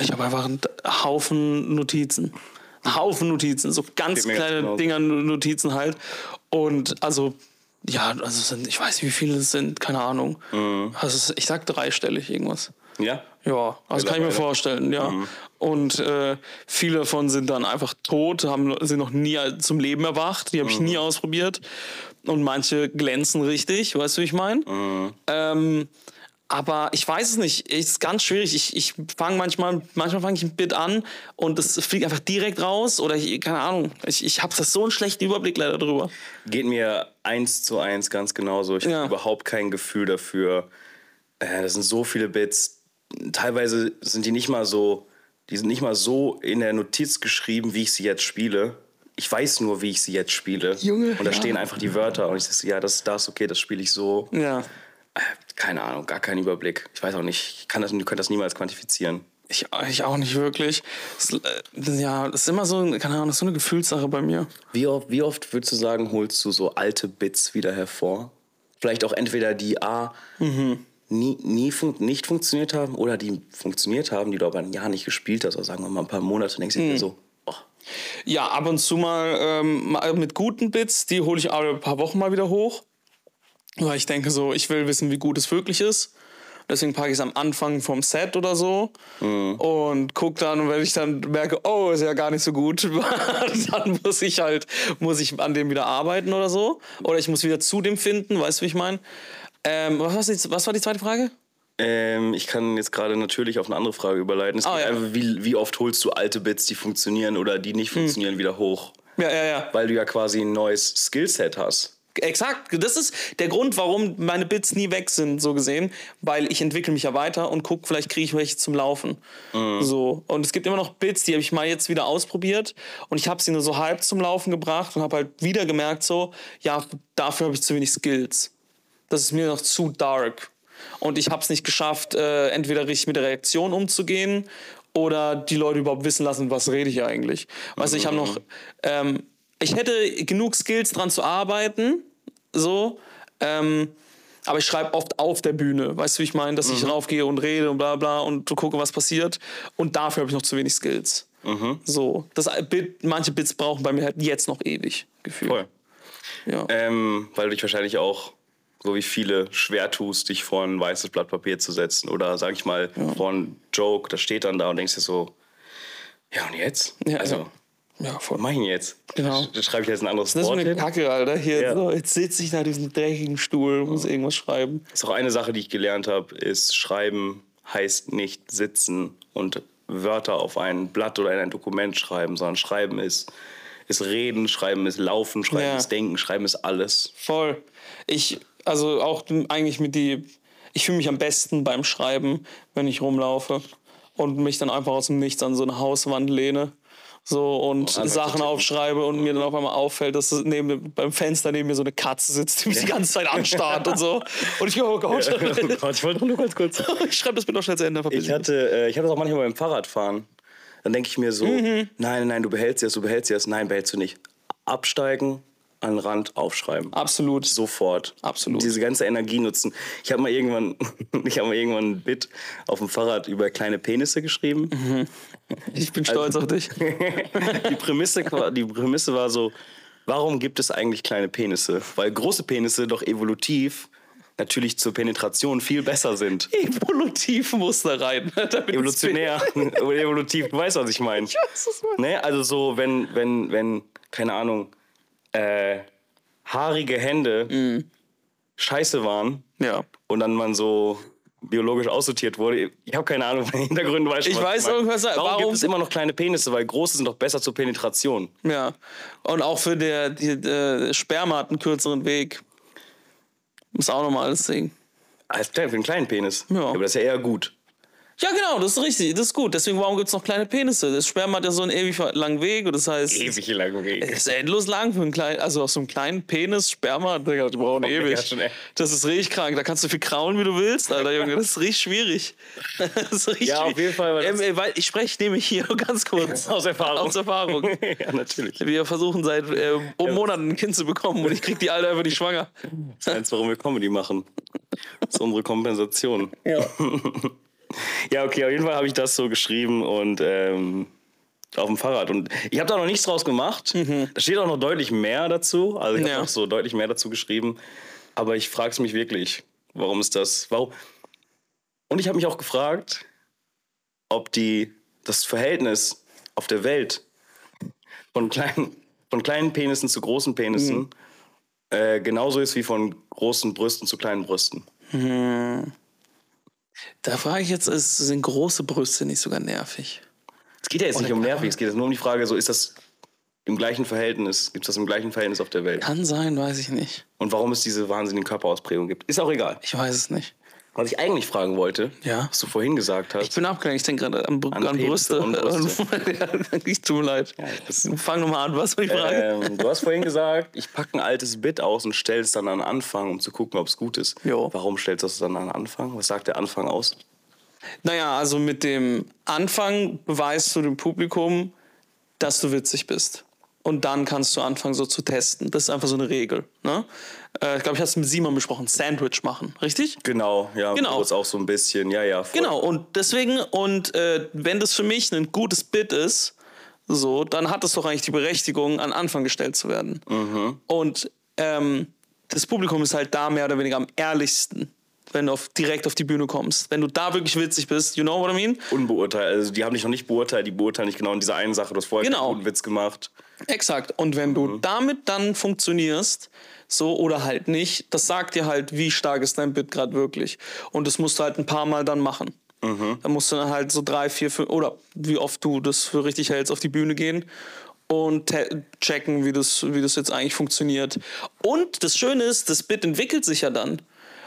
Ich habe einfach einen Haufen Notizen. Einen Haufen Notizen, so ganz kleine. Dinger, Notizen halt. Und also, ja, also sind, ich weiß nicht, wie viele es sind, keine Ahnung. Mhm. Also ich sag dreistellig irgendwas. Ja? Ja, also kann ich mir vorstellen, ja. Und äh, viele davon sind dann einfach tot, haben, sind noch nie zum Leben erwacht, die habe ich nie ausprobiert. Und manche glänzen richtig, weißt du, wie ich meine? Ähm, aber ich weiß es nicht, es ist ganz schwierig. Ich, ich fange manchmal, manchmal fange ich ein Bit an und es fliegt einfach direkt raus oder ich, keine Ahnung. Ich, ich habe so einen schlechten Überblick leider drüber. Geht mir eins zu eins ganz genauso. Ich Ja. habe überhaupt kein Gefühl dafür. Äh, das sind so viele Bits. Teilweise sind die nicht mal so, die sind nicht mal so in der Notiz geschrieben, wie ich sie jetzt spiele. Ich weiß nur, wie ich sie jetzt spiele. Junge, und da ja. stehen einfach die Wörter und ich sage, ja, das ist das, okay, das spiele ich so. Ja. Äh, Keine Ahnung, gar keinen Überblick. Ich weiß auch nicht, ich kann das, ihr könnt das niemals quantifizieren. Ich, ich auch nicht wirklich. Es, äh, ja, das ist immer so, keine Ahnung, das ist so eine Gefühlssache bei mir. Wie oft, wie oft würdest du sagen, holst du so alte Bits wieder hervor? Vielleicht auch entweder die A nie, nie fun nicht funktioniert haben oder die funktioniert haben, die du aber ein Jahr nicht gespielt hast, oder sagen wir mal ein paar Monate, denkst du dir so, oh, Ja, ab und zu mal ähm, mit guten Bits, die hole ich alle ein paar Wochen mal wieder hoch. Weil ich denke so, ich will wissen, wie gut es wirklich ist. Deswegen packe ich es am Anfang vom Set oder so und guck dann und wenn ich dann merke, oh, ist ja gar nicht so gut, (laughs) dann muss ich halt, muss ich an dem wieder arbeiten oder so. Oder ich muss wieder zu dem finden, weißt du, wie ich meine? Ähm, was, jetzt- was war die zweite Frage? ähm, ich kann jetzt gerade natürlich auf eine andere Frage überleiten. Es geht ja. einfach, wie, wie oft holst du alte Bits, die funktionieren oder die nicht funktionieren, wieder hoch? Ja, ja, ja. Weil du ja quasi ein neues Skillset hast. Exakt, das ist der Grund, warum meine Bits nie weg sind, so gesehen, weil ich entwickle mich ja weiter und gucke, vielleicht kriege ich welche zum Laufen. So und es gibt immer noch Bits, die habe ich mal jetzt wieder ausprobiert und ich habe sie nur so halb zum Laufen gebracht und habe halt wieder gemerkt so, ja, dafür habe ich zu wenig Skills. Das ist mir noch zu dark und ich habe es nicht geschafft, äh, entweder richtig mit der Reaktion umzugehen oder die Leute überhaupt wissen lassen, was rede ich eigentlich. Weißt du, ich habe noch ähm, ich hätte genug Skills dran zu arbeiten, so. Ähm, aber ich schreibe oft auf der Bühne, weißt du, wie ich meine, dass ich raufgehe und rede und bla bla und gucke, was passiert. Und dafür habe ich noch zu wenig Skills. So, das Bit, manche Bits brauchen bei mir halt jetzt noch ewig gefühlt. Voll. Ja. Ähm, weil du dich wahrscheinlich auch, so wie viele, schwer tust, dich vor ein weißes Blatt Papier zu setzen. Oder sag ich mal, vor ein Joke, das steht dann da und denkst dir so, ja und jetzt? Ja, also, ja. Ja, voll. was mach ich denn jetzt? Genau. Da schreibe ich jetzt ein anderes Das ist Wort eine. Kacke, Alter. Hier, Ja. so, jetzt sitze ich da in diesem dreckigen Stuhl, muss irgendwas schreiben. ist auch eine Sache, die ich gelernt habe, ist Schreiben heißt nicht sitzen und Wörter auf ein Blatt oder in ein Dokument schreiben, sondern Schreiben ist, ist Reden, Schreiben ist Laufen, Schreiben Ja. ist Denken, Schreiben ist alles. Voll. Ich, also auch eigentlich mit die, ich fühle mich am besten beim Schreiben, wenn ich rumlaufe und mich dann einfach aus dem Nichts an so eine Hauswand lehne. So und zu Sachen aufschreibe und mir dann auf einmal auffällt, dass neben, beim Fenster neben mir so eine Katze sitzt, die mich die ganze Zeit anstarrt und so. (laughs) Und ich, oh Gott, ich wollte nur ganz kurz. (laughs) ich schreibe das bitte noch schnell zu Ende. Ich hatte, äh, ich hatte das auch manchmal beim Fahrradfahren. Dann denke ich mir so, Mhm. nein, nein, du behältst jetzt, du behältst jetzt, nein, behältst du nicht. Absteigen, an den Rand aufschreiben. Absolut. Sofort. Absolut. Diese ganze Energie nutzen. Ich habe mal irgendwann, (laughs) ich habe mal irgendwann ein Bit auf dem Fahrrad über kleine Penisse geschrieben. Mhm. Ich bin stolz auf dich. (laughs) Die Prämisse, die Prämisse war so, warum gibt es eigentlich kleine Penisse? Weil große Penisse doch evolutiv natürlich zur Penetration viel besser sind. (laughs) Evolutiv muss da rein. (laughs) Evolutionär, evolutiv, du weißt, was ich meine. weiß, was du. Ne? Also so, wenn, wenn, wenn, keine Ahnung, äh, haarige Hände Mhm. scheiße waren Ja. und dann man so biologisch aussortiert wurde. Ich habe keine Ahnung (laughs) von den Hintergründen. Weißt du, Ich weiß irgendwas- Warum, warum- gibt es immer noch kleine Penisse? Weil große sind doch besser zur Penetration. Ja. Und auch für der, die, äh, Sperma hat einen kürzeren Weg. Muss auch nochmal alles sehen. Als klein, für einen kleinen Penis. Ja. Aber das ist ja eher gut. Ja, genau, das ist richtig, das ist gut. Deswegen, warum gibt es noch kleine Penisse? Das Sperma hat ja so einen ewig langen Weg und das heißt. Ewig langen Weg. Es ist endlos lang für einen kleinen, also aus so einem kleinen Penis, Sperma, Digga, die brauchen Digga, ewig. schon, das ist richtig krank. Da kannst du viel krauen, wie du willst, Alter Junge. Das ist richtig schwierig. (laughs) Das ist richtig Ja, auf jeden Fall, weil Ähm, äh, weil ich spreche nämlich hier (laughs) ganz kurz. (laughs) Aus Erfahrung. Aus Erfahrung. ja, natürlich. Wir versuchen seit äh, um Monaten ein Kind zu bekommen und ich krieg die Alte einfach nicht schwanger. Das ist eins, warum wir Comedy machen. Das ist unsere Kompensation. Ja. Ja, okay, auf jeden Fall habe ich das so geschrieben und ähm, auf dem Fahrrad. Und ich habe da noch nichts draus gemacht. Da steht auch noch deutlich mehr dazu. Also ich habe Mhm. Ja. auch so deutlich mehr dazu geschrieben. Aber ich frage es mich wirklich, warum ist das, warum, Und ich habe mich auch gefragt, ob die, das Verhältnis auf der Welt von kleinen, von kleinen Penissen zu großen Penissen Mhm. äh, genauso ist wie von großen Brüsten zu kleinen Brüsten. Da frage ich jetzt, ist, sind große Brüste nicht sogar nervig? Es geht ja jetzt nicht um Oder- nervig, es geht jetzt nur um die Frage, so ist das im gleichen Verhältnis, gibt es das im gleichen Verhältnis auf der Welt? Kann sein, weiß ich nicht. Und warum es diese wahnsinnigen Körperausprägungen gibt. Ist auch egal. Ich weiß es nicht. Was ich eigentlich fragen wollte, Ja. was du vorhin gesagt hast. Ich bin abgelenkt, ich denke gerade an, An an, Brüste. und Brüste. (laughs) ja, ich tut mir leid. das- Fang nochmal an, was war die Frage? ähm, du hast vorhin gesagt, ich packe ein altes Bit aus und stelle es dann an den Anfang, um zu gucken, ob es gut ist. Jo. Warum stellst du das dann an den Anfang? Was sagt der Anfang aus? Naja, also mit dem Anfang beweist du dem Publikum, dass du witzig bist. Und dann kannst du anfangen, so zu testen. Das ist einfach so eine Regel. Ne? Äh, ich glaube, ich habe es mit Simon besprochen. Sandwich machen, richtig? Genau, ja, Genau. kurz auch so ein bisschen, ja, ja. voll. Genau, und deswegen, und äh, wenn das für mich ein gutes Bit ist, so, dann hat es doch eigentlich die Berechtigung, an Anfang gestellt zu werden. Und ähm, das Publikum ist halt da mehr oder weniger am ehrlichsten, wenn du auf, direkt auf die Bühne kommst. Wenn du da wirklich witzig bist, you know what I mean? Unbeurteilt, also die haben dich noch nicht beurteilt, die beurteilen dich genau in dieser einen Sache. Du hast vorher Genau. einen guten Witz gemacht. Exakt. Und wenn du damit dann funktionierst, so oder halt nicht, das sagt dir halt, wie stark ist dein Bit gerade wirklich. Und das musst du halt ein paar Mal dann machen. Dann musst du dann halt so drei, vier, fünf, oder wie oft du das für richtig hältst, auf die Bühne gehen und checken, wie das, wie das jetzt eigentlich funktioniert. Und das Schöne ist, das Bit entwickelt sich ja dann.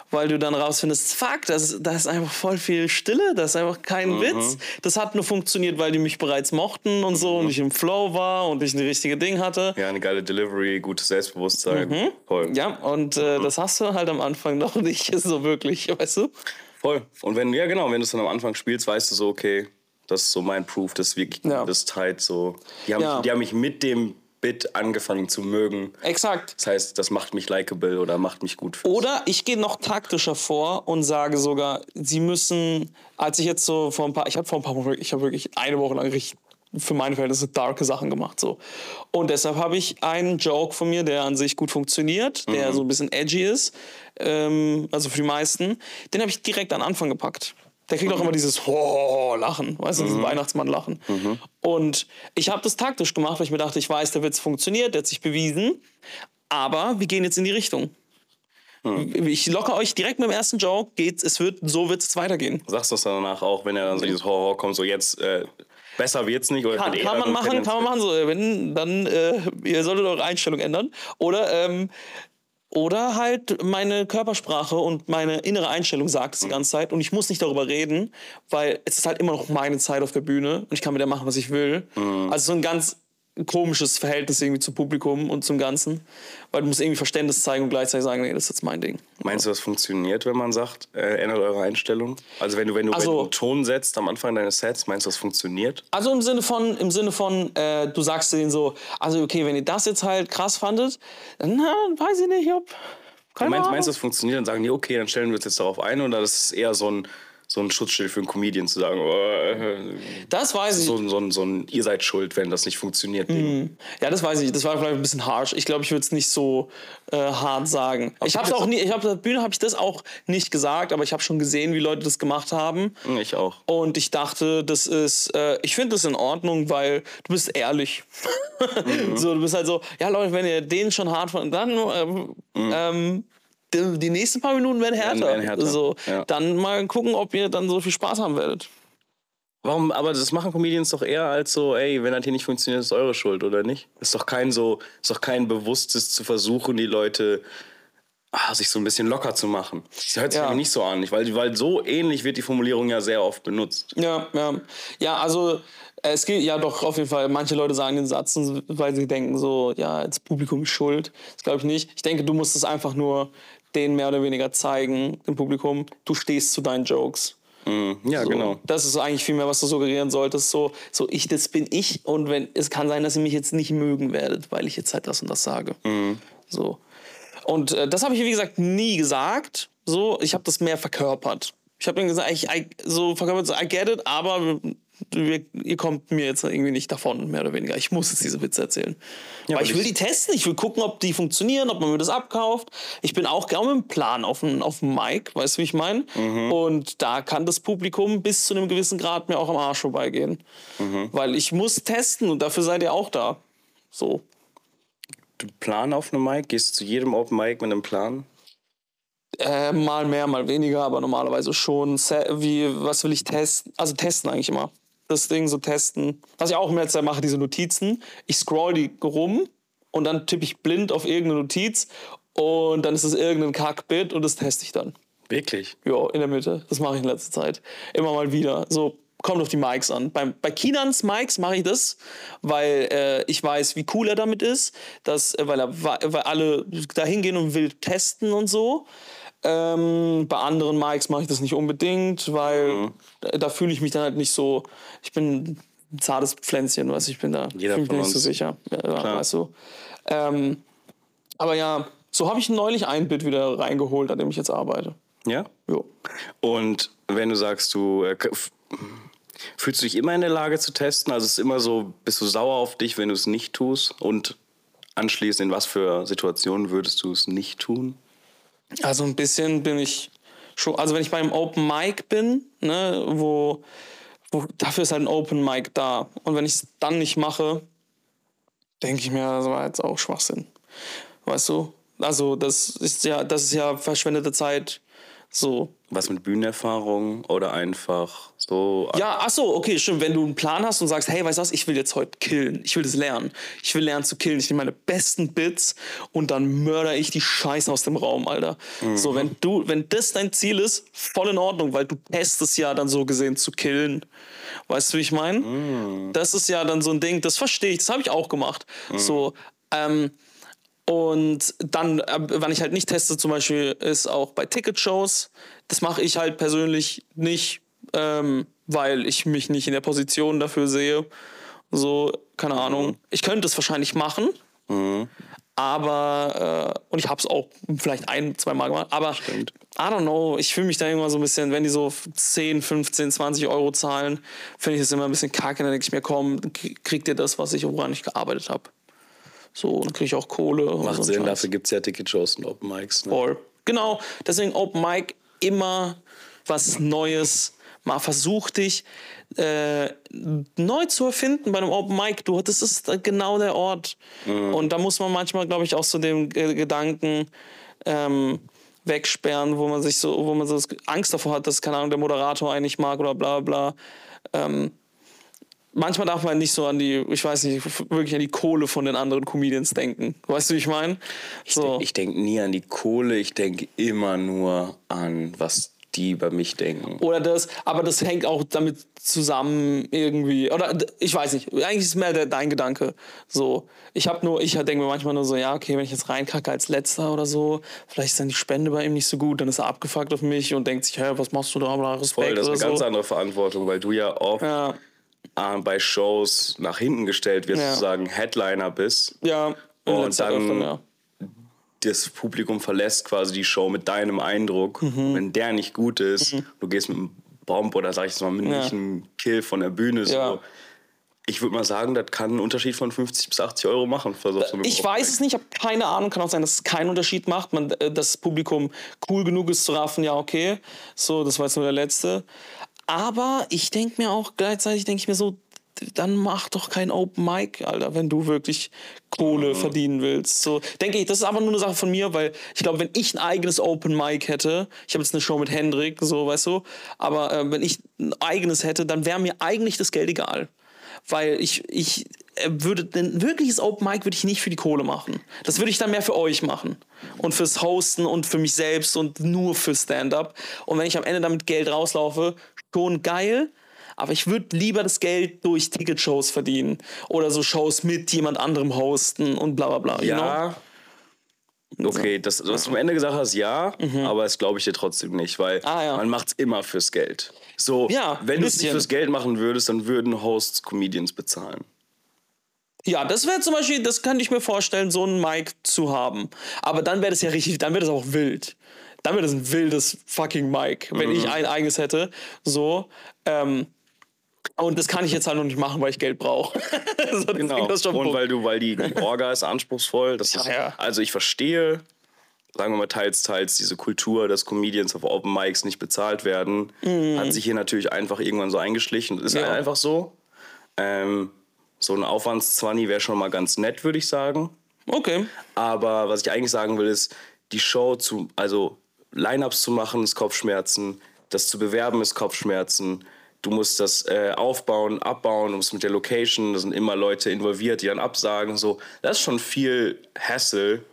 Weil du dann rausfindest, fuck, das, da ist einfach voll viel Stille, da ist einfach kein Witz. Das hat nur funktioniert, weil die mich bereits mochten und so und ich im Flow war und ich ein richtige Ding hatte. Ja, eine geile Delivery, gutes Selbstbewusstsein. Voll. Mhm. Ja, und äh, das hast du halt am Anfang noch nicht (laughs) so wirklich, weißt du? Voll. Und wenn, ja genau, wenn du es dann am Anfang spielst, weißt du so, okay, das ist so mein Proof, das ist wirklich Ja. das tight so. Die haben, Ja. mich, die haben mich mit dem Bit angefangen zu mögen. Exakt. Das heißt, das macht mich likable oder macht mich gut. Für Oder ich gehe noch taktischer vor und sage sogar, sie müssen, als ich jetzt so vor ein paar, ich habe vor ein paar Wochen, ich habe wirklich eine Woche lang richtig für meine Verhältnisse darke Sachen gemacht so. Und deshalb habe ich einen Joke von mir, der an sich gut funktioniert, der so ein bisschen edgy ist, ähm, also für die meisten, den habe ich direkt an Anfang gepackt. Der kriegt auch immer dieses Lachen, weißt du, dieses Weihnachtsmann-Lachen. Und ich habe das taktisch gemacht, weil ich mir dachte, ich weiß, der Witz funktioniert, der hat sich bewiesen. Aber wir gehen jetzt in die Richtung. Ich locker euch direkt mit dem ersten Joke, geht's, es wird, so wird es weitergehen. Sagst du das danach auch, wenn er dann so dieses Horror kommt, so jetzt äh, besser wird's nicht? Oder Kann, kann man machen, kann man machen. So, wenn, dann, äh, ihr solltet eure Einstellung ändern. Oder, ähm, oder halt meine Körpersprache und meine innere Einstellung sagt es die ganze Zeit. Und ich muss nicht darüber reden, weil es ist halt immer noch meine Zeit auf der Bühne und ich kann mit der machen, was ich will. Also so ein ganz komisches Verhältnis irgendwie zum Publikum und zum Ganzen, weil du musst irgendwie Verständnis zeigen und gleichzeitig sagen, nee, das ist jetzt mein Ding. Meinst du, das funktioniert, wenn man sagt, äh, ändert eure Einstellung? Also wenn du, wenn du, Also- wenn du einen Ton setzt am Anfang deines Sets, meinst du, das funktioniert? Also im Sinne von, im Sinne von, äh, du sagst denen so, also okay, wenn ihr das jetzt halt krass fandet, dann na, weiß ich nicht, ob. Keine meinst, meinst du, das funktioniert? Dann sagen die, okay, dann stellen wir uns jetzt darauf ein oder das ist eher so ein, so ein Schutzschild für einen Comedian zu sagen, oh, äh, das weiß ich. so, ein- so, ein- so ein, ihr seid schuld, wenn das nicht funktioniert. Ding. Ja, das weiß ich. Das war vielleicht ein bisschen harsh. Ich glaube, ich würde es nicht so äh, hart sagen. Ich habe auch nie, ich habe auf der Bühne habe ich das auch nicht gesagt, aber ich habe schon gesehen, wie Leute das gemacht haben. Ich auch. Und ich dachte, das ist, äh, ich finde das in Ordnung, weil du bist ehrlich. (laughs) so, du bist halt so, ja Leute, wenn ihr den schon hart fandet, dann ähm, ähm, die, die nächsten paar Minuten werden härter. werden härter, So, ja. Dann mal gucken, ob ihr dann so viel Spaß haben werdet. Warum, aber das machen Comedians doch eher als so, ey, wenn das hier nicht funktioniert, ist eure Schuld, oder nicht? Ist doch kein so, ist doch kein bewusstes zu versuchen, die Leute ah, sich so ein bisschen locker zu machen. Das hört sich Ja. nicht so an, weil, weil so ähnlich wird die Formulierung ja sehr oft benutzt. Ja, ja. Ja, also es geht ja doch auf jeden Fall, manche Leute sagen den Satz, weil sie denken so, ja, das Publikum ist schuld. Das glaube ich nicht. Ich denke, du musst es einfach nur denen mehr oder weniger zeigen, dem Publikum, du stehst zu deinen Jokes. Ja, So. genau. Das ist eigentlich viel mehr, was du suggerieren solltest. So, so ich, das bin ich. Und wenn es kann sein, dass ihr mich jetzt nicht mögen werdet, weil ich jetzt halt das und das sage. Mhm. So. Und äh, das habe ich, wie gesagt, nie gesagt. So, ich habe das mehr verkörpert. Ich habe dann gesagt, ich, I, so verkörpert, so, I get it, aber wir, ihr kommt mir jetzt irgendwie nicht davon, mehr oder weniger. Ich muss jetzt diese Witze erzählen. Ja, Weil aber ich will die testen, ich will gucken, ob die funktionieren, ob man mir das abkauft. Ich bin auch gerne mit einem Plan auf dem, auf dem Mic, weißt du, wie ich meine? Mhm. Und da kann das Publikum bis zu einem gewissen Grad mir auch am Arsch vorbeigehen. Mhm. Weil ich muss testen und dafür seid ihr auch da. So. Du Plan auf einem Mic? Gehst du zu jedem Open Mic mit einem Plan? Äh, mal mehr, mal weniger, aber normalerweise schon. Wie, was will ich testen? Also testen eigentlich immer. Das Ding so testen. Was ich auch im Netzwerk mache, diese Notizen. Ich scroll die rum und dann tippe ich blind auf irgendeine Notiz und dann ist es irgendein Kackbit und das teste ich dann. Wirklich? Ja, in der Mitte. Das mache ich in letzter Zeit. Immer mal wieder. So, kommt auf die Mics an. Beim, bei Kinans Mics mache ich das, weil äh, ich weiß, wie cool er damit ist, dass, äh, weil, er, weil alle da hingehen und will testen und so. Ähm, bei anderen Mics mache ich das nicht unbedingt, weil da, da fühle ich mich dann halt nicht so. Ich bin ein zartes Pflänzchen, was ich bin da. Jeder fühl mich nicht so sicher. Ja, weißt du. Ähm, aber ja, so habe ich neulich ein Bit wieder reingeholt, an dem ich jetzt arbeite. Ja? Jo. Und wenn du sagst, du äh, fühlst du dich immer in der Lage zu testen? Also es ist immer so, bist du sauer auf dich, wenn du es nicht tust? Und anschließend, in was für Situationen würdest du es nicht tun? Also ein bisschen bin ich schon, also wenn ich beim Open Mic bin, ne, wo, wo dafür ist halt ein Open Mic da. Und wenn ich es dann nicht mache, denke ich mir, das war jetzt auch Schwachsinn. Weißt du? Also das ist ja, das ist ja verschwendete Zeit. So. Was mit Bühnenerfahrung oder einfach so? Ja, ach so, okay, stimmt. Wenn du einen Plan hast und sagst, hey, weißt du was, ich will jetzt heute killen. Ich will das lernen. Ich will lernen zu killen. Ich nehme meine besten Bits und dann mörder ich die Scheiße aus dem Raum, Alter. So, wenn du, wenn das dein Ziel ist, voll in Ordnung, weil du testest ja dann so gesehen zu killen. Weißt du, wie ich meine? Das ist ja dann so ein Ding, das verstehe ich, das habe ich auch gemacht. So, ähm, und dann, äh, wann ich halt nicht teste, zum Beispiel, ist auch bei Ticketshows. Das mache ich halt persönlich nicht, ähm, weil ich mich nicht in der Position dafür sehe. So, keine Ahnung. Ich könnte es wahrscheinlich machen, aber, äh, und ich habe es auch vielleicht ein, zwei Mal gemacht, aber Stimmt. I don't know, ich fühle mich da immer so ein bisschen, wenn die so 10, 15, 20 Euro zahlen, finde ich das immer ein bisschen kacke. Dann denke ich mir, komm, kriegt ihr das, was ich, woran ich gearbeitet habe. So, dann kriege ich auch Kohle. und Macht Sinn, Scheiß. dafür gibt es ja Ticketshows und Open Mics. Ne? Voll. Genau, deswegen Open Mic immer was Neues. Mal versuch dich äh, neu zu erfinden bei einem Open Mic. Du, das ist genau der Ort. Und da muss man manchmal, glaube ich, auch so den G Gedanken ähm, wegsperren, wo man sich so, wo man so Angst davor hat, dass, keine Ahnung, der Moderator einen nicht mag oder bla bla. Ähm, manchmal darf man nicht so an die, ich weiß nicht, wirklich an die Kohle von den anderen Comedians denken. Weißt du, wie ich meine? So. Ich denke nie an die Kohle, ich denke immer nur an, was die bei mich denken. Oder das, aber das hängt auch damit zusammen irgendwie. Oder ich weiß nicht, eigentlich ist es mehr der, dein Gedanke. So, ich habe nur, ich denke mir manchmal nur so, ja, okay, wenn ich jetzt reinkacke als letzter oder so, vielleicht ist dann die Spende bei ihm nicht so gut, dann ist er abgefuckt auf mich und denkt sich, hä, was machst du da, bla, Respekt Voll, das ist eine ganz so. andere Verantwortung, weil du ja oft Ja, bei Shows nach hinten gestellt wirst, Ja. sozusagen Headliner bist. ja. Und dann- öfter, ja. Das Publikum verlässt quasi die Show mit deinem Eindruck. Mhm. Wenn der nicht gut ist, du gehst mit einem Bomb oder sag ich jetzt mal mit Ja. einem Kill von der Bühne. So. Ja. Ich würde mal sagen, das kann einen Unterschied von 50 bis 80 Euro machen. So eine Ich weiß es nicht, ich habe keine Ahnung. Kann auch sein, dass es keinen Unterschied macht. Man, äh, das Publikum cool genug ist zu raffen, ja, okay. So, das war jetzt nur der letzte. Aber ich denke mir auch gleichzeitig, denke ich mir so, dann mach doch kein Open Mic, Alter, wenn du wirklich Kohle verdienen willst. So, denke ich, das ist aber nur eine Sache von mir, weil ich glaube, wenn ich ein eigenes Open Mic hätte, ich habe jetzt eine Show mit Hendrik, so, weißt du, aber äh, wenn ich ein eigenes hätte, dann wäre mir eigentlich das Geld egal weil ich, ich äh, würde ein wirkliches Open Mic würde ich nicht für die Kohle machen. Das würde ich dann mehr für euch machen und fürs Hosten und für mich selbst und nur für Stand-up. Und wenn ich am Ende damit Geld rauslaufe, schon geil. Aber ich würde lieber das Geld durch Ticketshows verdienen oder so Shows mit jemand anderem hosten und bla bla bla. you know? Ja. Okay, das, was du am Ende gesagt hast, ja, aber das glaube ich dir trotzdem nicht, weil Mhm. Ah, ja. man macht es immer fürs Geld. So, Ja, wenn du es nicht fürs Geld machen würdest, dann würden Hosts Comedians bezahlen. Ja, das wäre zum Beispiel, das könnte ich mir vorstellen, so einen Mic zu haben. Aber dann wäre das ja richtig, dann wäre das auch wild. Dann wäre das ein wildes fucking Mic, wenn Mhm. ich ein eigenes hätte. So. Ähm, Und das kann ich jetzt halt noch nicht machen, weil ich Geld brauche. (laughs) so, Genau. Und Punkt. weil du, weil die Orga ist anspruchsvoll. Das Ja, ist, ja. Also ich verstehe, sagen wir mal, teils, teils diese Kultur, dass Comedians auf Open Mics nicht bezahlt werden, hat sich hier natürlich einfach irgendwann so eingeschlichen. Das ist Mhm. Ja. einfach so. Ähm, so ein Aufwandszwanni wäre schon mal ganz nett, würde ich sagen. Okay. Aber was ich eigentlich sagen will, ist, die Show zu, also Line-Ups zu machen, ist Kopfschmerzen. Das zu bewerben ist Kopfschmerzen. Du musst das äh, aufbauen, abbauen, du musst mit der Location, da sind immer Leute involviert, die dann absagen. So. Das ist schon viel Hassle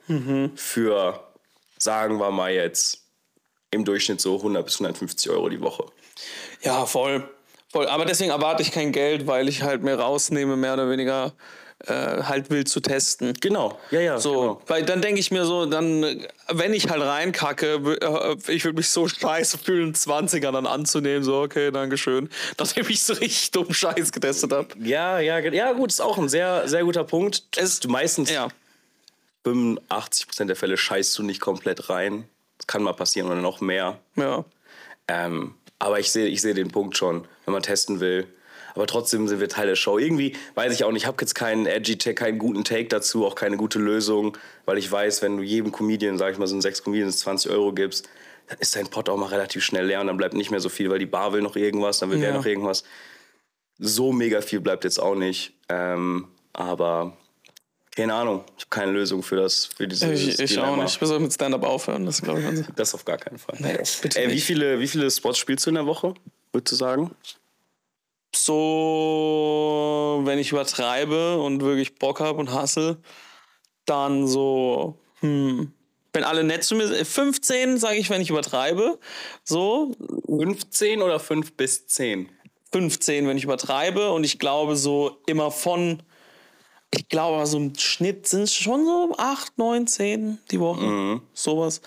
für, sagen wir mal jetzt, im Durchschnitt so 100 bis 150 Euro die Woche. Ja, voll. voll. Aber deswegen erwarte ich kein Geld, weil ich halt mir rausnehme, mehr oder weniger äh, halt will zu testen. Genau, ja, ja. So, genau. weil dann denke ich mir so, dann, äh, wenn ich halt reinkacke, äh, ich würde mich so scheiße fühlen, 20er dann anzunehmen, so, okay, dankeschön. (laughs) Nachdem ich so richtig dumm Scheiß getestet habe. Ja, ja, ja, gut, ist auch ein sehr, sehr guter Punkt. Es, du meistens Ja. 85% der Fälle scheißt du nicht komplett rein. Das kann mal passieren oder noch mehr. Ja. Ähm, aber ich sehe ich sehe den Punkt schon, wenn man testen will. Aber trotzdem sind wir Teil der Show. Irgendwie weiß ich auch nicht, ich habe jetzt keinen edgy Take, keinen guten Take dazu, auch keine gute Lösung, weil ich weiß, wenn du jedem Comedian, sag ich mal, so sechs Comedians 20 Euro gibst, dann ist dein Pot auch mal relativ schnell leer und dann bleibt nicht mehr so viel, weil die Bar will noch irgendwas, dann will der Ja. noch irgendwas. So mega viel bleibt jetzt auch nicht. Ähm, aber keine Ahnung, ich habe keine Lösung für das, für dieses Ich, ich auch nicht. Ich will mit Stand-up aufhören, das glaube ich. unser- Das auf gar keinen Fall. Nee, bitte Ey, wie, viele, wie viele Spots spielst du in der Woche, würdest du sagen? So, wenn ich übertreibe und wirklich Bock habe und hasse, dann so, hm, wenn alle nett zu mir sind, 15, sage ich, wenn ich übertreibe. So, 15 oder 5 bis 10? 15, wenn ich übertreibe. Und ich glaube, so immer von, ich glaube, so im Schnitt sind es schon so 8, 9, 10 die Woche. Sowas.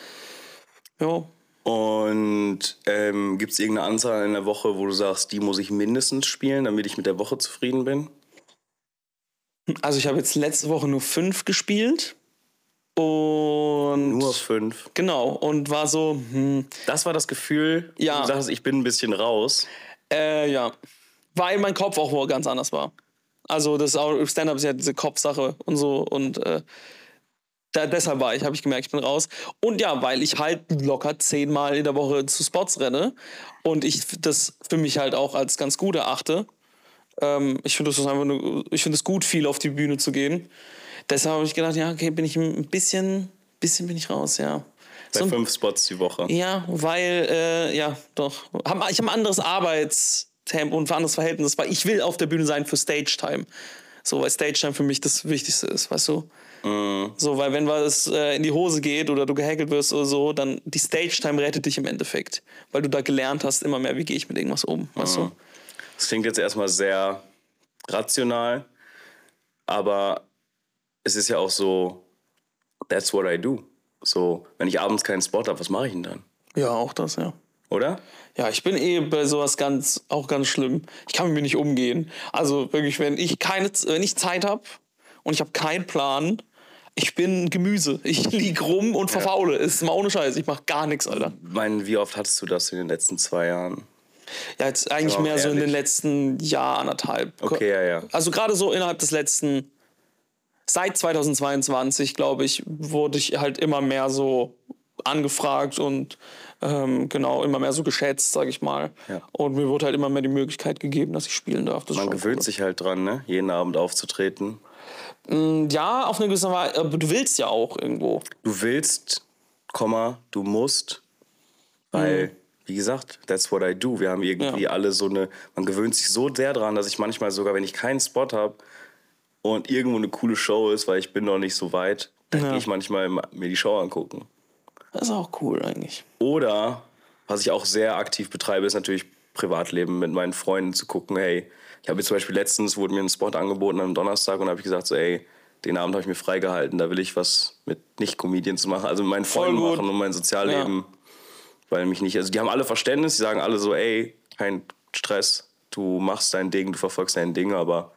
Ja. Und ähm, gibt es irgendeine Anzahl in der Woche, wo du sagst, die muss ich mindestens spielen, damit ich mit der Woche zufrieden bin? Also, ich habe jetzt letzte Woche nur 5 gespielt. Und. Nur 5. Genau. Und war so, hm, Das war das Gefühl, Ja. du sagst, ich bin ein bisschen raus. Äh, ja. Weil mein Kopf auch wohl ganz anders war. Also das Stand-up ist ja diese Kopfsache und so und äh, da, deshalb war ich, habe ich gemerkt, ich bin raus. Und ja, weil ich halt locker zehnmal in der Woche zu Spots renne und ich das für mich halt auch als ganz gut erachte. Ähm, ich finde es einfach nur, ich finde es gut, viel auf die Bühne zu gehen. Deshalb habe ich gedacht, ja, okay, bin ich ein bisschen, bisschen bin ich raus, ja. Bei So fünf Spots die Woche. ja, weil, äh, ja, doch. Ich habe ein anderes Arbeitstempo und ein anderes Verhältnis, weil ich will auf der Bühne sein für Stage-Time. So, weil Stage-Time für mich das Wichtigste ist, weißt du? So, weil wenn was äh, in die Hose geht oder du gehackelt wirst oder so, dann die Stage-Time rettet dich im Endeffekt. Weil du da gelernt hast immer mehr, wie gehe ich mit irgendwas um, weißt du? Das klingt jetzt erstmal sehr rational, aber es ist ja auch so, that's what I do. So, wenn ich abends keinen Spot habe, was mache ich denn dann? Ja, auch das, ja. Oder? Ja, ich bin eh bei sowas ganz, auch ganz schlimm. Ich kann mit mir nicht umgehen. Also wirklich, wenn ich keine, wenn ich Zeit habe und ich habe keinen Plan, ich bin Gemüse. Ich (laughs) lieg rum und verfaule. Ist mal ohne Scheiß. Ich mach gar nichts, Alter. Ich meine, wie oft hattest du das in den letzten zwei Jahren? Ja, jetzt eigentlich mehr so in den ehrlich. letzten Jahr, anderthalb. Okay, ja, ja. Also gerade so innerhalb des letzten, seit 2022, glaube ich, wurde ich halt immer mehr so angefragt und ähm, genau immer mehr so geschätzt, sage ich mal. Ja. Und mir wurde halt immer mehr die Möglichkeit gegeben, dass ich spielen darf. Das Man gewöhnt cool. sich halt dran, ne? jeden Abend aufzutreten. Ja, auf eine gewisse Weise, aber du willst ja auch irgendwo. Du willst, Komma, du musst, weil, wie gesagt, that's what I do. Wir haben irgendwie Ja. alle so eine, man gewöhnt sich so sehr dran, dass ich manchmal sogar, wenn ich keinen Spot habe und irgendwo eine coole Show ist, weil ich bin noch nicht so weit, dann Ja. gehe ich manchmal mir die Show angucken. Das ist auch cool eigentlich. Oder, was ich auch sehr aktiv betreibe, ist natürlich Privatleben mit meinen Freunden zu gucken, hey, ich habe jetzt zum Beispiel letztens, wurde mir ein Spot angeboten am Donnerstag und habe ich gesagt, so, ey, den Abend habe ich mir freigehalten, da will ich was mit Nicht-Comedians machen, also mit meinen Freunden machen und mein Sozialleben, weil mich nicht, also die haben alle Verständnis, die sagen alle so, ey, kein Stress, du machst dein Ding, du verfolgst dein Ding, aber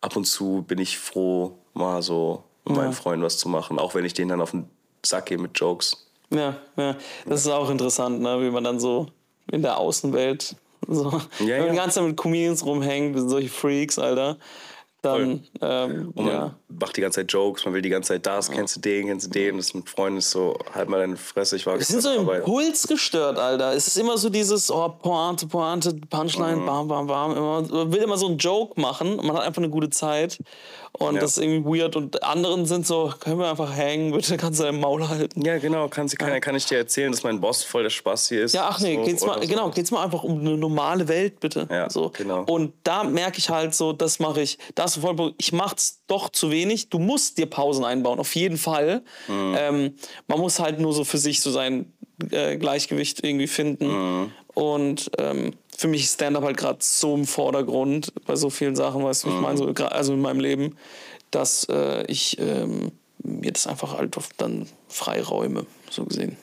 ab und zu bin ich froh, mal so mit meinen Freunden was zu machen, auch wenn ich denen dann auf den Sack gehe mit Jokes. Ja, ja. Das ist auch interessant, ne? wie man dann so in der Außenwelt So. Wenn Ja, man ja. die ganze Zeit mit Comedians rumhängt, solche Freaks, Alter, dann, ähm, Und man ja. Macht die ganze Zeit Jokes, man will die ganze Zeit das, kennst du den, kennst du den, das mit Freunden ist so, halt mal deine Fresse, ich war Wir sind so dabei. impulsgestört, Alter. Es ist immer so dieses, oh, Pointe, Pointe, Punchline, Mhm. bam, bam, bam. Immer, man will immer so einen Joke machen man hat einfach eine gute Zeit. Und Ja. das ist irgendwie weird. Und anderen sind so, können wir einfach hängen, bitte kannst du dein Maul halten. Ja, genau, kann, kann, kann ich dir erzählen, dass mein Boss voll der Spaß hier ist. Ja, ach nee, so, geht's mal, so. genau, geht's mal einfach um eine normale Welt, bitte. Ja, so. genau. Und da merke ich halt so, das mache ich, das ist voll, ich mach's doch zu wenig. Du musst dir Pausen einbauen, auf jeden Fall. Mhm. Ähm, man muss halt nur so für sich so sein äh, Gleichgewicht irgendwie finden. Mhm. Und ähm, für mich ist Stand-up halt gerade so im Vordergrund bei so vielen Sachen, weißt du, wie ich meine, so, gra- also in meinem Leben, dass äh, ich ähm, mir das einfach halt oft dann freiräume, so gesehen.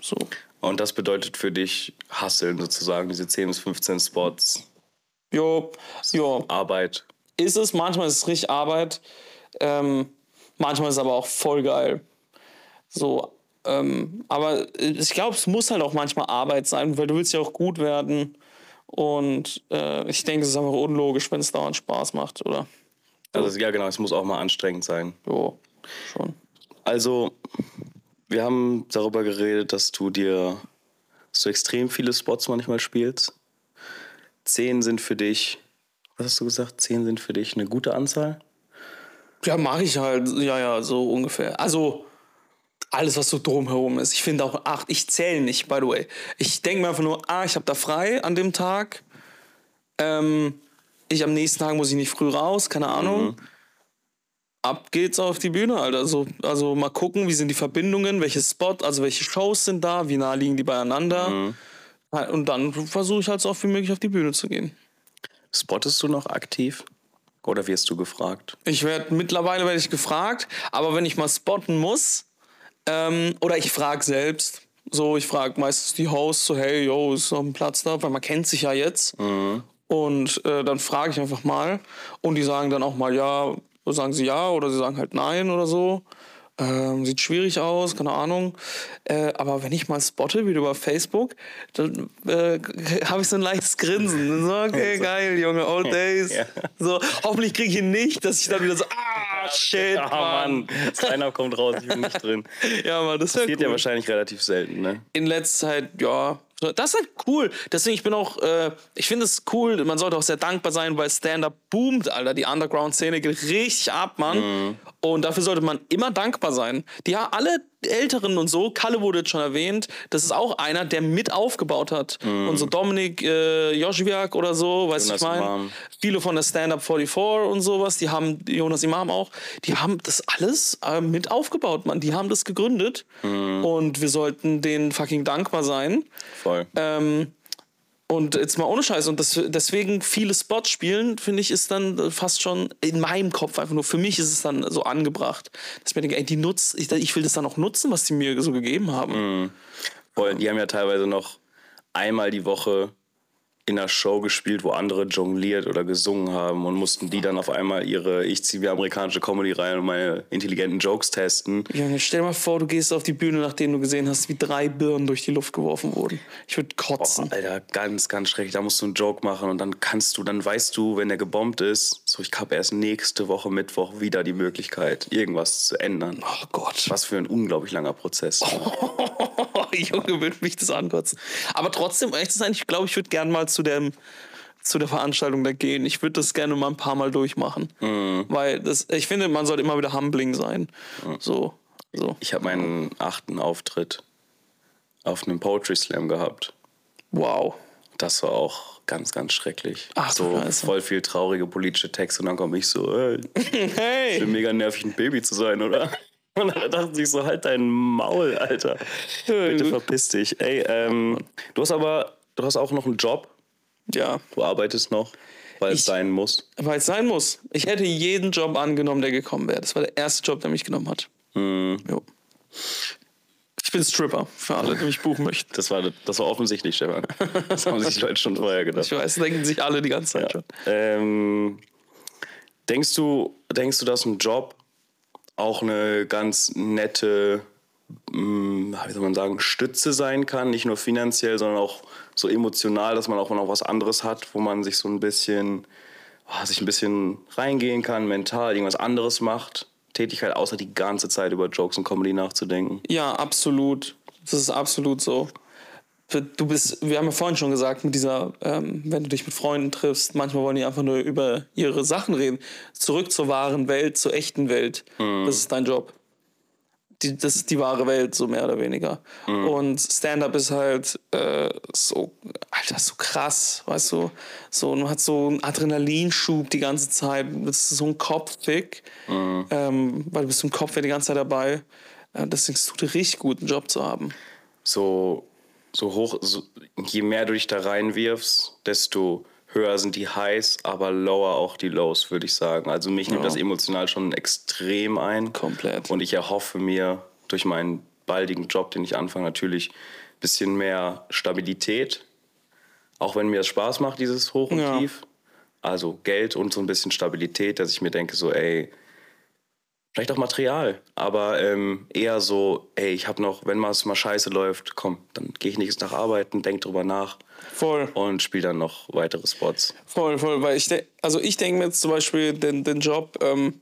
So. Und das bedeutet für dich Hasseln sozusagen, diese 10 bis 15 Spots, Jo, jo, Arbeit. ist es. Manchmal ist es richtig Arbeit. Ähm, manchmal ist es aber auch voll geil. So, ähm, aber ich glaube, es muss halt auch manchmal Arbeit sein, weil du willst ja auch gut werden. Und äh, ich denke, es ist einfach unlogisch, wenn es dauernd Spaß macht, oder? Also ja genau, es muss auch mal anstrengend sein. Jo, schon. Also, wir haben darüber geredet, dass du dir du extrem viele Spots manchmal spielst. Zehn sind für dich, was hast du gesagt? Zehn sind für dich eine gute Anzahl? Ja, mache ich halt. Ja, ja, so ungefähr. Also alles, was so drumherum ist. Ich finde auch acht. Ich zähle nicht, by the way. Ich denke mir einfach nur, ah, ich habe da frei an dem Tag. Ähm, ich am nächsten Tag muss ich nicht früh raus, keine Ahnung. Ab geht's auf die Bühne, Alter. Also, also mal gucken, wie sind die Verbindungen, welche Spot, also welche Shows sind da, wie nah liegen die beieinander. Und dann versuche ich halt so oft wie möglich auf die Bühne zu gehen. Spottest du noch aktiv? Oder wirst du gefragt? Ich werde mittlerweile werde ich gefragt, aber wenn ich mal spotten muss, ähm, oder ich frage selbst, so ich frage meistens die Hosts, so hey, yo, ist noch ein Platz da, weil man kennt sich ja jetzt. Und äh, dann frage ich einfach mal und die sagen dann auch mal ja, sagen sie ja oder sie sagen halt nein oder so. Ähm, sieht schwierig aus, keine Ahnung. Äh, aber wenn ich mal spotte, wieder über Facebook, dann äh, (laughs) habe ich so ein leichtes Grinsen. So, okay, geil, Junge, old (laughs) days. Ja. So, hoffentlich kriege ich ihn nicht, dass ich dann wieder so, (laughs) ah, shit, Ah, Mann. Mann, Steiner kommt raus, ich bin nicht drin. Ja, Mann, das wäre Passiert cool. ja wahrscheinlich relativ selten, ne? In letzter Zeit, ja. So, Das ist halt cool. Deswegen, ich bin auch, äh, ich finde es cool, man sollte auch sehr dankbar sein, weil Stand-Up boomt, Alter. Die Underground-Szene geht richtig ab, Mann. Und dafür sollte man immer dankbar sein. Die ja, alle Älteren und so, Kalle wurde jetzt schon erwähnt, das ist auch einer, der mit aufgebaut hat. Und so Dominik äh, Joschwiak oder so, weißt du, ich meine? Imam. Viele von der Stand-Up 44 und sowas, die haben, Jonas Imam auch, die haben das alles äh, mit aufgebaut, Mann. Die haben das gegründet. Und wir sollten denen fucking dankbar sein. Voll. Ähm, und jetzt mal ohne Scheiß. Und das, deswegen viele Spots spielen, finde ich, ist dann fast schon in meinem Kopf einfach nur. Für mich ist es dann so angebracht, dass ich mir denke, ey, die nutz, ich, ich will das dann auch nutzen, was die mir so gegeben haben. Voll. Die haben ja teilweise noch einmal die Woche in einer Show gespielt, wo andere jongliert oder gesungen haben und mussten die dann auf einmal ihre Ich ziehe mir amerikanische Comedy rein und meine intelligenten Jokes testen. Junge, stell dir mal vor, du gehst auf die Bühne, nachdem du gesehen hast, wie drei Birnen durch die Luft geworfen wurden. Ich würde kotzen. Alter, ganz, ganz schrecklich. Da musst du einen Joke machen und dann kannst du, dann weißt du, wenn der gebombt ist, so ich habe erst nächste Woche Mittwoch wieder die Möglichkeit, irgendwas zu ändern. Oh Gott. Was für ein unglaublich langer Prozess. (laughs) Junge, würde mich das ankotzen. Aber trotzdem, um ehrlich zu sein, ich glaube, ich würde gerne mal zu dem zu der Veranstaltung da gehen. Ich würde das gerne mal ein paar Mal durchmachen. Weil das, ich finde, man sollte immer wieder humbling sein. So. so. Ich habe meinen achten Auftritt auf einem Poetry Slam gehabt. Wow. Das war auch ganz, ganz schrecklich. Ach, so Scheiße. voll viel traurige politische Texte und dann komme ich so, ey, ich Hey! bin mega nervig, ein Baby zu sein, oder? (laughs) Und dann dachten sich so, halt dein Maul, Alter. Bitte verpiss dich. Ey, ähm, du hast aber, du hast auch noch einen Job. Ja, Du arbeitest noch, weil es Ich- sein muss. weil es sein muss. Ich hätte jeden Job angenommen, der gekommen wäre. Das war der erste Job, der mich genommen hat. Jo. Ich bin Stripper, für alle, die mich buchen möchten. Das war, das war offensichtlich, Stefan. Das haben sich die Leute schon vorher gedacht. Ich weiß, denken sich alle die ganze Zeit schon. Ähm, denkst du, denkst du, dass ein Job auch eine ganz nette wie soll man sagen, Stütze sein kann, nicht nur finanziell, sondern auch so emotional, dass man auch noch was anderes hat, wo man sich so ein bisschen, oh, sich ein bisschen reingehen kann, mental, irgendwas anderes macht. Tätigkeit, außer die ganze Zeit über Jokes und Comedy nachzudenken. Ja, absolut. Das ist absolut so. Du bist, wir haben ja vorhin schon gesagt, mit dieser, ähm, wenn du dich mit Freunden triffst, manchmal wollen die einfach nur über ihre Sachen reden. Zurück zur wahren Welt, zur echten Welt. Das ist dein Job. Die, das ist die wahre Welt, so mehr oder weniger. Und Stand-up ist halt äh, so, Alter, so krass, weißt du? So, man hat so einen Adrenalinschub die ganze Zeit. Das ist so ein Kopffick, ähm, weil du bist im Kopf ja die ganze Zeit dabei. Äh, deswegen ist es tut dir richtig gut, einen Job zu haben. so, so hoch, so, je mehr du dich da reinwirfst, desto höher sind die Highs, aber lower auch die Lows, würde ich sagen. Also mich nimmt Ja. das emotional schon extrem ein. Komplett. Und ich erhoffe mir durch meinen baldigen Job, den ich anfange, natürlich ein bisschen mehr Stabilität. Auch wenn mir das Spaß macht, dieses Hoch und Ja. Tief. Also Geld und so ein bisschen Stabilität, dass ich mir denke, so, ey, vielleicht auch Material, aber ähm, eher so, ey, ich habe noch, wenn was mal scheiße läuft, komm, dann gehe ich nächstes Tag arbeiten, denk drüber nach Voll. und spiele dann noch weitere Spots. Voll, voll, weil ich, also ich denke mir jetzt zum Beispiel den, den Job, ähm,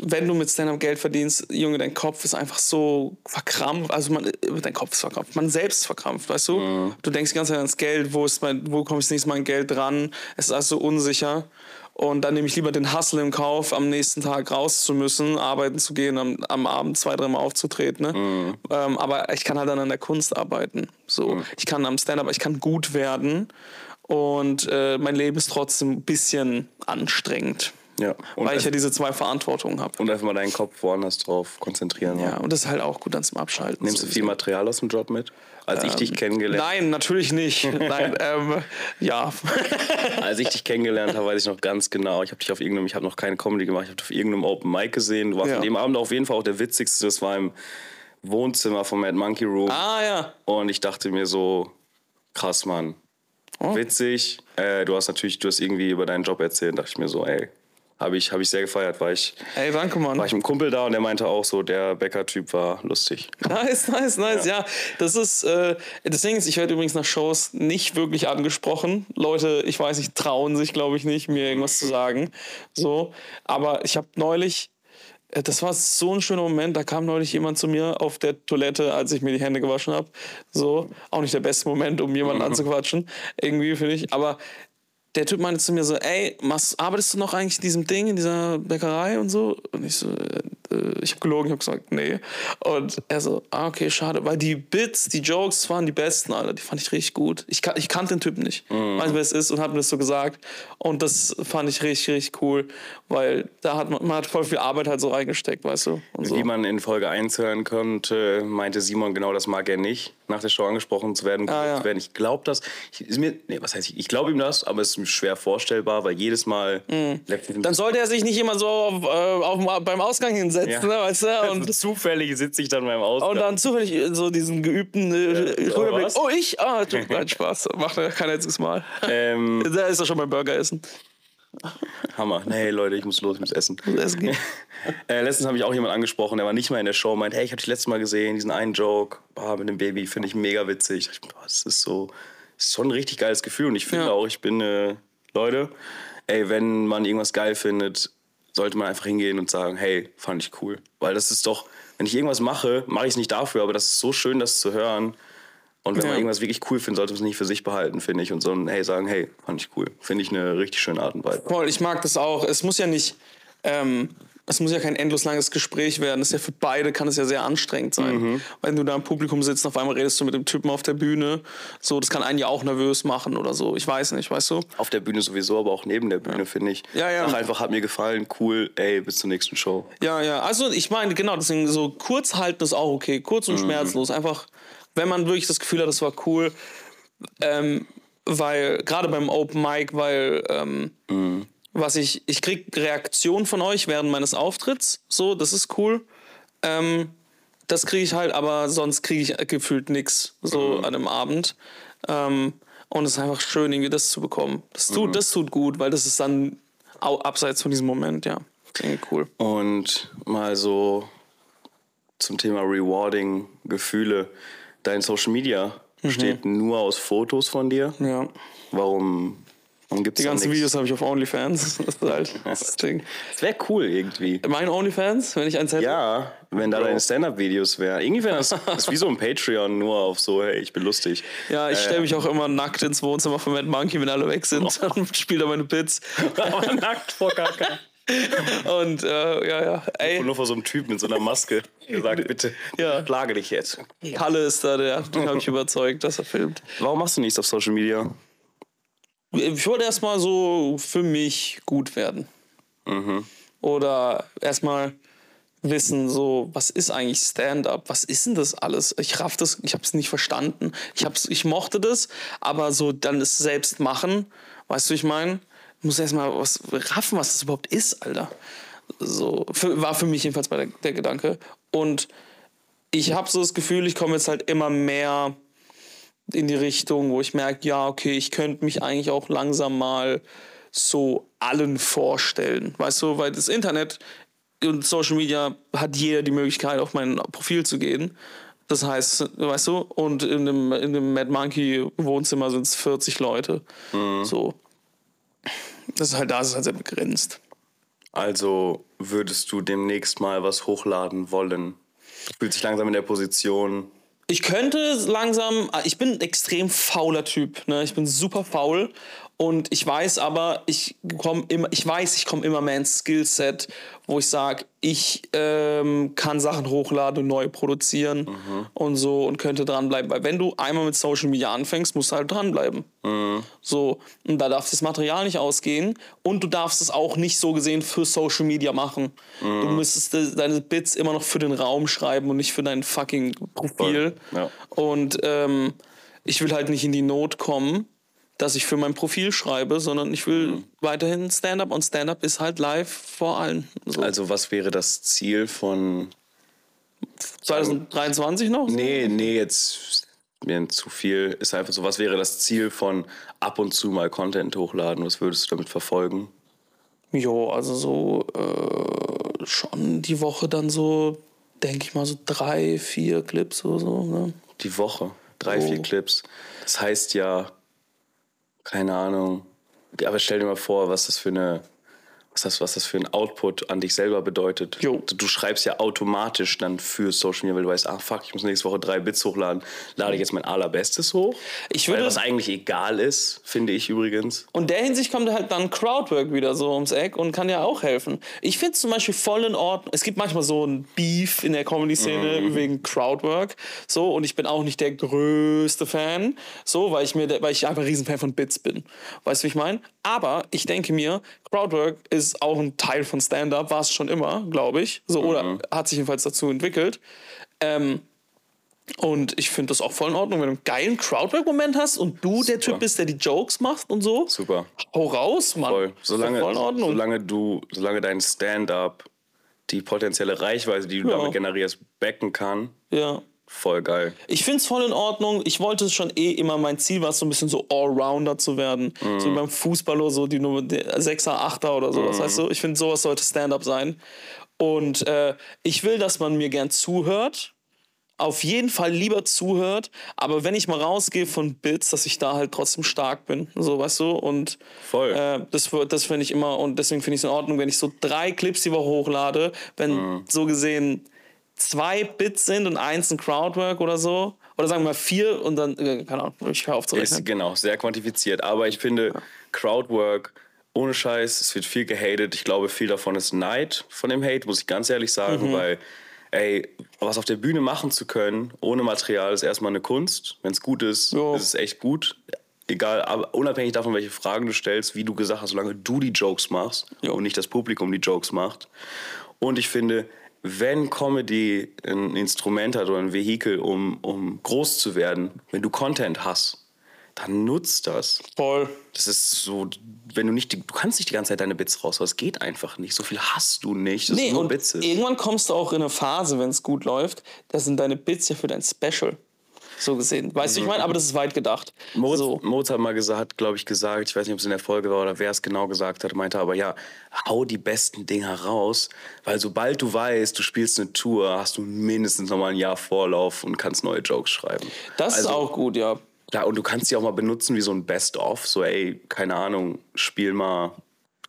wenn du mit Stand-Up Geld verdienst, Junge, dein Kopf ist einfach so verkrampft, also man, dein Kopf ist verkrampft, man selbst verkrampft, weißt du? Du denkst die ganze Zeit ans Geld, wo, ist mein, wo komme ich das nächste Mal an Geld dran? Es ist alles so unsicher. Und dann nehme ich lieber den Hustle im Kauf, am nächsten Tag raus zu müssen, arbeiten zu gehen, am, am Abend zwei, dreimal aufzutreten. Ne? Ähm, aber ich kann halt dann an der Kunst arbeiten. So, Ich kann am Stand-up, ich kann gut werden. Und äh, mein Leben ist trotzdem ein bisschen anstrengend. Ja. Und, weil ich ja diese zwei Verantwortungen habe. und einfach mal deinen Kopf woanders drauf konzentrieren. Ja, und das ist halt auch gut dann zum Abschalten. Nimmst du viel Material aus dem Job mit? Als ich dich kennengelernt Nein, natürlich nicht. (laughs) Nein, ähm, ja. (laughs) Als ich dich kennengelernt habe, weiß ich noch ganz genau. Ich habe dich auf irgendeinem, ich habe noch keine Comedy gemacht, ich habe dich auf irgendeinem Open Mic gesehen. Du warst Ja. an dem Abend auf jeden Fall auch der witzigste. Das war im Wohnzimmer vom Mad Monkey Room. ah ja. Und ich dachte mir so, krass, Mann. Oh. Witzig. Äh, du hast natürlich, du hast irgendwie über deinen Job erzählt. Dachte ich mir so, ey, habe ich, hab ich sehr gefeiert. War ich, Ey, danke, Mann. war ich mit einem Kumpel da und der meinte auch so, der Bäcker-Typ war lustig. Nice, nice, nice. Ja, das ist, äh, Ding ist, ich werde übrigens nach Shows nicht wirklich angesprochen. Leute, ich weiß nicht, trauen sich, glaube ich, nicht, mir irgendwas zu sagen. So, aber ich habe neulich, äh, das war so ein schöner Moment, da kam neulich jemand zu mir auf der Toilette, als ich mir die Hände gewaschen habe. So, auch nicht der beste Moment, um jemanden (laughs) anzuquatschen, irgendwie, finde ich. Aber der Typ meinte zu mir so, ey, machst, arbeitest du noch eigentlich in diesem Ding, in dieser Bäckerei und so? Und ich so, äh, ich habe gelogen, ich habe gesagt, nee. Und er so, ah, okay, schade. Weil die Bits, die Jokes waren die besten, Alter. Die fand ich richtig gut. Ich, kan- ich kannte den Typen nicht. Mhm. Weiß wer es ist und hat mir das so gesagt. Und das fand ich richtig, richtig cool. Weil da hat man, man hat voll viel Arbeit halt so reingesteckt, weißt du? So. Wie man in Folge 1 hören konnte, meinte Simon genau das mag er nicht, nach der Show angesprochen zu werden. Ah, ja. zu werden. Ich glaube das, ich, ist mir, nee, was heißt ich, ich glaube ihm das, aber es ist mir schwer vorstellbar, weil jedes Mal Mhm. Dann sollte er sich nicht immer so auf, äh, auf, beim Ausgang hinsetzen, Ja. ne, weißt du? und Und zufällig sitze ich dann beim Ausgang. Und dann zufällig so diesen geübten äh, Schulterblick. was? Oh, ich? Ah, tut nein, Spaß. Macht er kein einziges Mal. ähm, (laughs) Da ist er schon beim Burger essen. Hammer. Nee, Leute, ich muss los, ich muss essen. essen gehen. (laughs) äh, letztens habe ich auch jemanden angesprochen, der war nicht mal in der Show, meint, hey, ich habe dich letztes Mal gesehen, diesen einen Joke ah, mit dem Baby, finde ich mega witzig. Ich, boah, das ist so, das ist schon ein richtig geiles Gefühl und ich finde Ja. auch, ich bin, äh, Leute, ey, wenn man irgendwas geil findet, sollte man einfach hingehen und sagen, hey, fand ich cool. Weil das ist doch, wenn ich irgendwas mache, mache ich es nicht dafür, aber das ist so schön, das zu hören. Und wenn Ja. man irgendwas wirklich cool findet, sollte man es nicht für sich behalten, finde ich. Und so ein, hey, sagen, hey, fand ich cool. Finde ich eine richtig schöne Art und Weise. Voll, ich mag das auch. Es muss ja nicht, ähm, es muss ja kein endlos langes Gespräch werden. Das ist ja für beide kann es ja sehr anstrengend sein. Wenn du da im Publikum sitzt, auf einmal redest du mit dem Typen auf der Bühne. So, das kann einen ja auch nervös machen oder so. Ich weiß nicht, weißt du? Auf der Bühne sowieso, aber auch neben der Bühne, finde ich. Ja, ja. Ach, einfach hat mir gefallen, cool, ey, bis zur nächsten Show. Ja, ja. Also ich meine, genau, deswegen so kurz halten ist auch okay. Kurz und schmerzlos. Einfach, wenn man wirklich das Gefühl hat, das war cool. Ähm, weil, gerade beim Open Mic, weil ähm, was ich, ich krieg Reaktionen von euch während meines Auftritts. So, das ist cool. Ähm, das kriege ich halt, aber sonst kriege ich gefühlt nichts so an einem Abend. Ähm, und es ist einfach schön, irgendwie das zu bekommen. Das tut, das tut gut, weil das ist dann abseits von diesem Moment, ja. Cool. Und mal so zum Thema Rewarding, Gefühle. Dein Social Media besteht nur aus Fotos von dir. Ja. Warum, warum gibt es Die ganzen? Videos habe ich auf OnlyFans. (laughs) Das ist halt das Ding. Das wäre cool irgendwie. Mein OnlyFans, wenn ich eins hätte? Ja, wenn da deine Stand-Up-Videos wären. Irgendwie wäre das, (laughs) das ist wie so ein Patreon, nur auf so, hey, ich bin lustig. Ja, ich Äh, stelle mich auch immer nackt ins Wohnzimmer von Mad Monkey, wenn alle weg sind. Und spiele da meine Bits. aber nackt vor Kaka. Und äh, ja, ja. Ey, Und nur vor so einem Typ mit so einer Maske. Der sagt, bitte, Ja. plage dich jetzt. Kalle ist da, der, den habe ich überzeugt, dass er filmt. Warum machst du nichts auf Social Media? Ich wollte erstmal so für mich gut werden. Oder erstmal wissen, so, was ist eigentlich Stand-up? Was ist denn das alles? Ich raff das, ich habe es nicht verstanden. Ich, hab's, ich mochte das, aber so dann es selbst machen, weißt du, ich meine, muss erstmal was raffen, was das überhaupt ist, Alter. So, für, war für mich jedenfalls der, der Gedanke. Und ich habe so das Gefühl, ich komme jetzt halt immer mehr in die Richtung, wo ich merke, ja, okay, ich könnte mich eigentlich auch langsam mal so allen vorstellen. Weißt du, weil das Internet und Social Media hat jeder die Möglichkeit, auf mein Profil zu gehen. Das heißt, weißt du, und in dem, in dem Mad Monkey Wohnzimmer sind es 40 Leute. So. Das ist halt da, ist es halt sehr begrenzt. Also würdest du demnächst mal was hochladen wollen? Du fühlst dich langsam in der Position. Ich könnte langsam, ich bin ein extrem fauler Typ, ne? Ich bin super faul und ich weiß aber, ich komme immer, ich weiß, ich komme immer mehr ins Skillset, wo ich sage, ich ähm, kann Sachen hochladen und neu produzieren und so und könnte dranbleiben. Weil wenn du einmal mit Social Media anfängst, musst du halt dranbleiben. So, und da darf das Material nicht ausgehen und du darfst es auch nicht so gesehen für Social Media machen. Du müsstest de- deine Bits immer noch für den Raum schreiben und nicht für dein fucking Profil. Ja. Und ähm, ich will halt nicht in die Not kommen, dass ich für mein Profil schreibe, sondern ich will weiterhin Stand-up und Stand-up ist halt live vor allen. So. Also was wäre das Ziel von... 2023 noch? Nee, nee, jetzt mir zu viel. Ist einfach so, was wäre das Ziel von ab und zu mal Content hochladen? Was würdest du damit verfolgen? Jo, also so äh, schon die Woche dann so, denke ich mal, so drei, vier Clips oder so. Ne? Die Woche. Drei, Oh. vier Clips. Das heißt ja, keine Ahnung. Aber stell dir mal vor, was das für eine, was das, was das für ein Output an dich selber bedeutet. Jo. Du, schreibst ja automatisch dann für Social Media, weil du weißt, ach fuck, ich muss nächste Woche drei Bits hochladen. Lade ich jetzt mein allerbestes hoch? Ich weil würde- was eigentlich egal ist, finde ich übrigens. Und der Hinsicht kommt halt dann Crowdwork wieder so ums Eck und kann ja auch helfen. Ich finde es zum Beispiel voll in Ordnung. Es gibt manchmal so ein Beef in der Comedy-Szene wegen Crowdwork. So, und ich bin auch nicht der größte Fan. So, weil ich mir, weil ich einfach ein Riesenfan von Bits bin. Weißt du, wie ich meine? Aber ich denke mir, Crowdwork ist auch ein Teil von Stand-up, war es schon immer, glaube ich. So, oder hat sich jedenfalls dazu entwickelt. Ähm, und ich finde das auch voll in Ordnung, wenn du einen geilen Crowdwork-Moment hast und du der Typ bist, der die Jokes macht und so. Super. Hau raus, Mann. Voll. Ist Solange, voll in Ordnung. solange du, solange dein Stand-up die potenzielle Reichweite, die du Ja. damit generierst, backen kann, ja. Voll geil. Ich finde es voll in Ordnung. Ich wollte es schon eh immer, mein Ziel war es, so ein bisschen so Allrounder zu werden. So wie beim Fußball oder so, die Nummer der Sechser, Achter oder sowas, weißt du? Ich finde, sowas sollte Stand-up sein. Und äh, ich will, dass man mir gern zuhört. Auf jeden Fall lieber zuhört, aber wenn ich mal rausgehe von Bits, dass ich da halt trotzdem stark bin, so weißt du und Voll. äh, das, das finde ich immer und deswegen finde ich es in Ordnung, wenn ich so drei Clips die Woche hochlade, wenn so gesehen zwei Bits sind und eins ein Crowdwork oder so. Oder sagen wir mal vier und dann, äh, keine Ahnung, ich höre auf zu Ist rechnen. genau, sehr quantifiziert. Aber ich finde, Crowdwork, ohne Scheiß, es wird viel gehatet. Ich glaube, viel davon ist Neid von dem Hate, muss ich ganz ehrlich sagen, Mhm. weil, ey, was auf der Bühne machen zu können, ohne Material, ist erstmal eine Kunst. Wenn es gut ist, Jo. ist es echt gut. Egal, aber unabhängig davon, welche Fragen du stellst, wie du gesagt hast, solange du die Jokes machst Jo. und nicht das Publikum die Jokes macht. Und ich finde, wenn Comedy ein Instrument hat oder ein Vehikel, um, um groß zu werden, wenn du Content hast, dann nutzt das. Voll. Das ist so, wenn du nicht, die, du kannst nicht die ganze Zeit deine Bits raushauen. Das geht einfach nicht. So viel hast du nicht. Das Nee, und Bits. irgendwann kommst du auch in eine Phase, wenn es gut läuft, da sind deine Bits ja für dein Special. So gesehen. Weißt du, ich meine, aber das ist weit gedacht. Moritz, so. Moritz hat mal gesagt, glaube ich, gesagt, ich weiß nicht, ob es in der Folge war oder wer es genau gesagt hat, meinte aber ja, hau die besten Dinger raus, weil sobald du weißt, du spielst eine Tour, hast du mindestens noch mal ein Jahr Vorlauf und kannst neue Jokes schreiben. Das ist Also- auch gut, ja. Ja, und du kannst die auch mal benutzen wie so ein Best-of. So, ey, keine Ahnung, spiel mal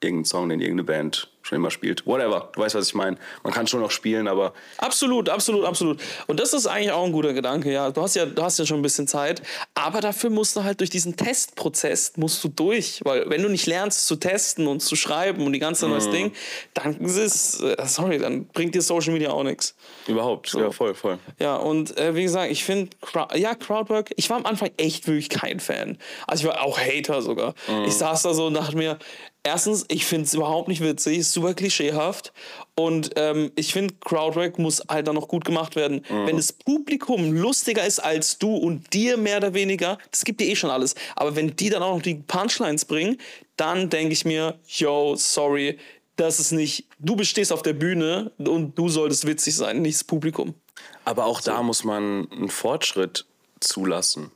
irgendeinen Song, den irgendeine Band schon immer spielt. Whatever, du weißt, was ich meine. Man kann schon noch spielen, aber Absolut, absolut, absolut. Und das ist eigentlich auch ein guter Gedanke, ja. Du hast ja, du hast ja schon ein bisschen Zeit, aber dafür musst du halt durch diesen Testprozess musst du durch, weil wenn du nicht lernst zu testen und zu schreiben und die ganze neues Ding, dann ist es, äh, sorry, dann bringt dir Social Media auch nichts. überhaupt. Ja, voll, voll. Ja, und äh, wie gesagt, ich finde, ja, Crowdwork, ich war am Anfang echt wirklich kein Fan. Also ich war auch Hater sogar. Ich saß da so und dachte mir, erstens, ich finde es überhaupt nicht witzig, ist super klischeehaft. Und ähm, ich finde, Crowdwork muss halt dann noch gut gemacht werden. Wenn das Publikum lustiger ist als du und dir mehr oder weniger, das gibt dir eh schon alles. Aber wenn die dann auch noch die Punchlines bringen, dann denke ich mir, yo, sorry, das ist nicht, du bestehst auf der Bühne und du solltest witzig sein, nicht das Publikum. Aber auch da muss man einen Fortschritt zulassen.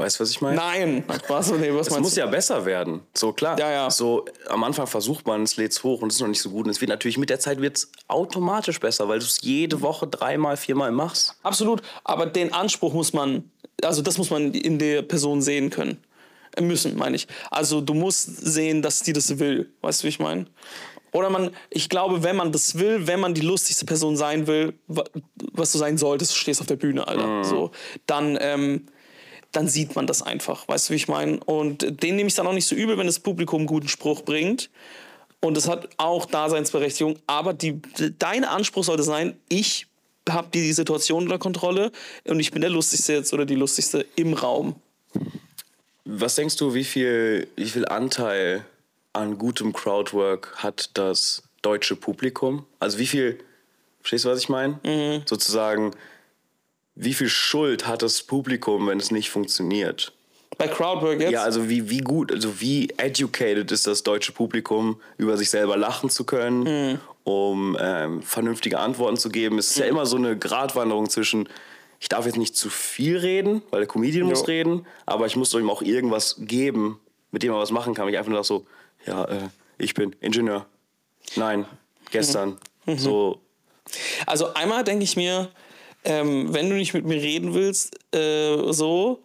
Weißt du, was ich meine? Nein, was, nee, was Es muss du? ja besser werden. So klar. Ja, ja. So am Anfang versucht man, es lädt hoch und es ist noch nicht so gut. Und es wird natürlich mit der Zeit wird's automatisch besser, weil du es jede Woche dreimal, viermal machst. Absolut, aber den Anspruch muss man, also das muss man in der Person sehen können. Müssen, meine ich. Also du musst sehen, dass die das will. Weißt du, wie ich meine? Oder man, ich glaube, wenn man das will, wenn man die lustigste Person sein will, wa- was du sein solltest, du stehst auf der Bühne, Alter, so, dann, ähm, dann sieht man das einfach. Weißt du, wie ich meine? Und den nehme ich dann auch nicht so übel, wenn das Publikum einen guten Spruch bringt. Und es hat auch Daseinsberechtigung. Aber die, dein Anspruch sollte sein, ich habe die Situation unter Kontrolle und ich bin der Lustigste jetzt oder die Lustigste im Raum. Was denkst du, wie viel, wie viel Anteil an gutem Crowdwork hat das deutsche Publikum? Also wie viel, verstehst du, was ich meine? Mhm. Sozusagen, wie viel Schuld hat das Publikum, wenn es nicht funktioniert? Bei Crowdwork jetzt? Ja, also wie, wie gut, also wie educated ist das deutsche Publikum, über sich selber lachen zu können, Mhm. um ähm, vernünftige Antworten zu geben. Es ist ja immer so eine Gratwanderung zwischen, ich darf jetzt nicht zu viel reden, weil der Comedian Jo. muss reden, aber ich muss doch ihm auch irgendwas geben, mit dem er was machen kann. Ich einfach nur so, ja, äh, ich bin Ingenieur. Nein, gestern. Mhm. So, Also einmal denke ich mir, ähm, wenn du nicht mit mir reden willst, äh, so,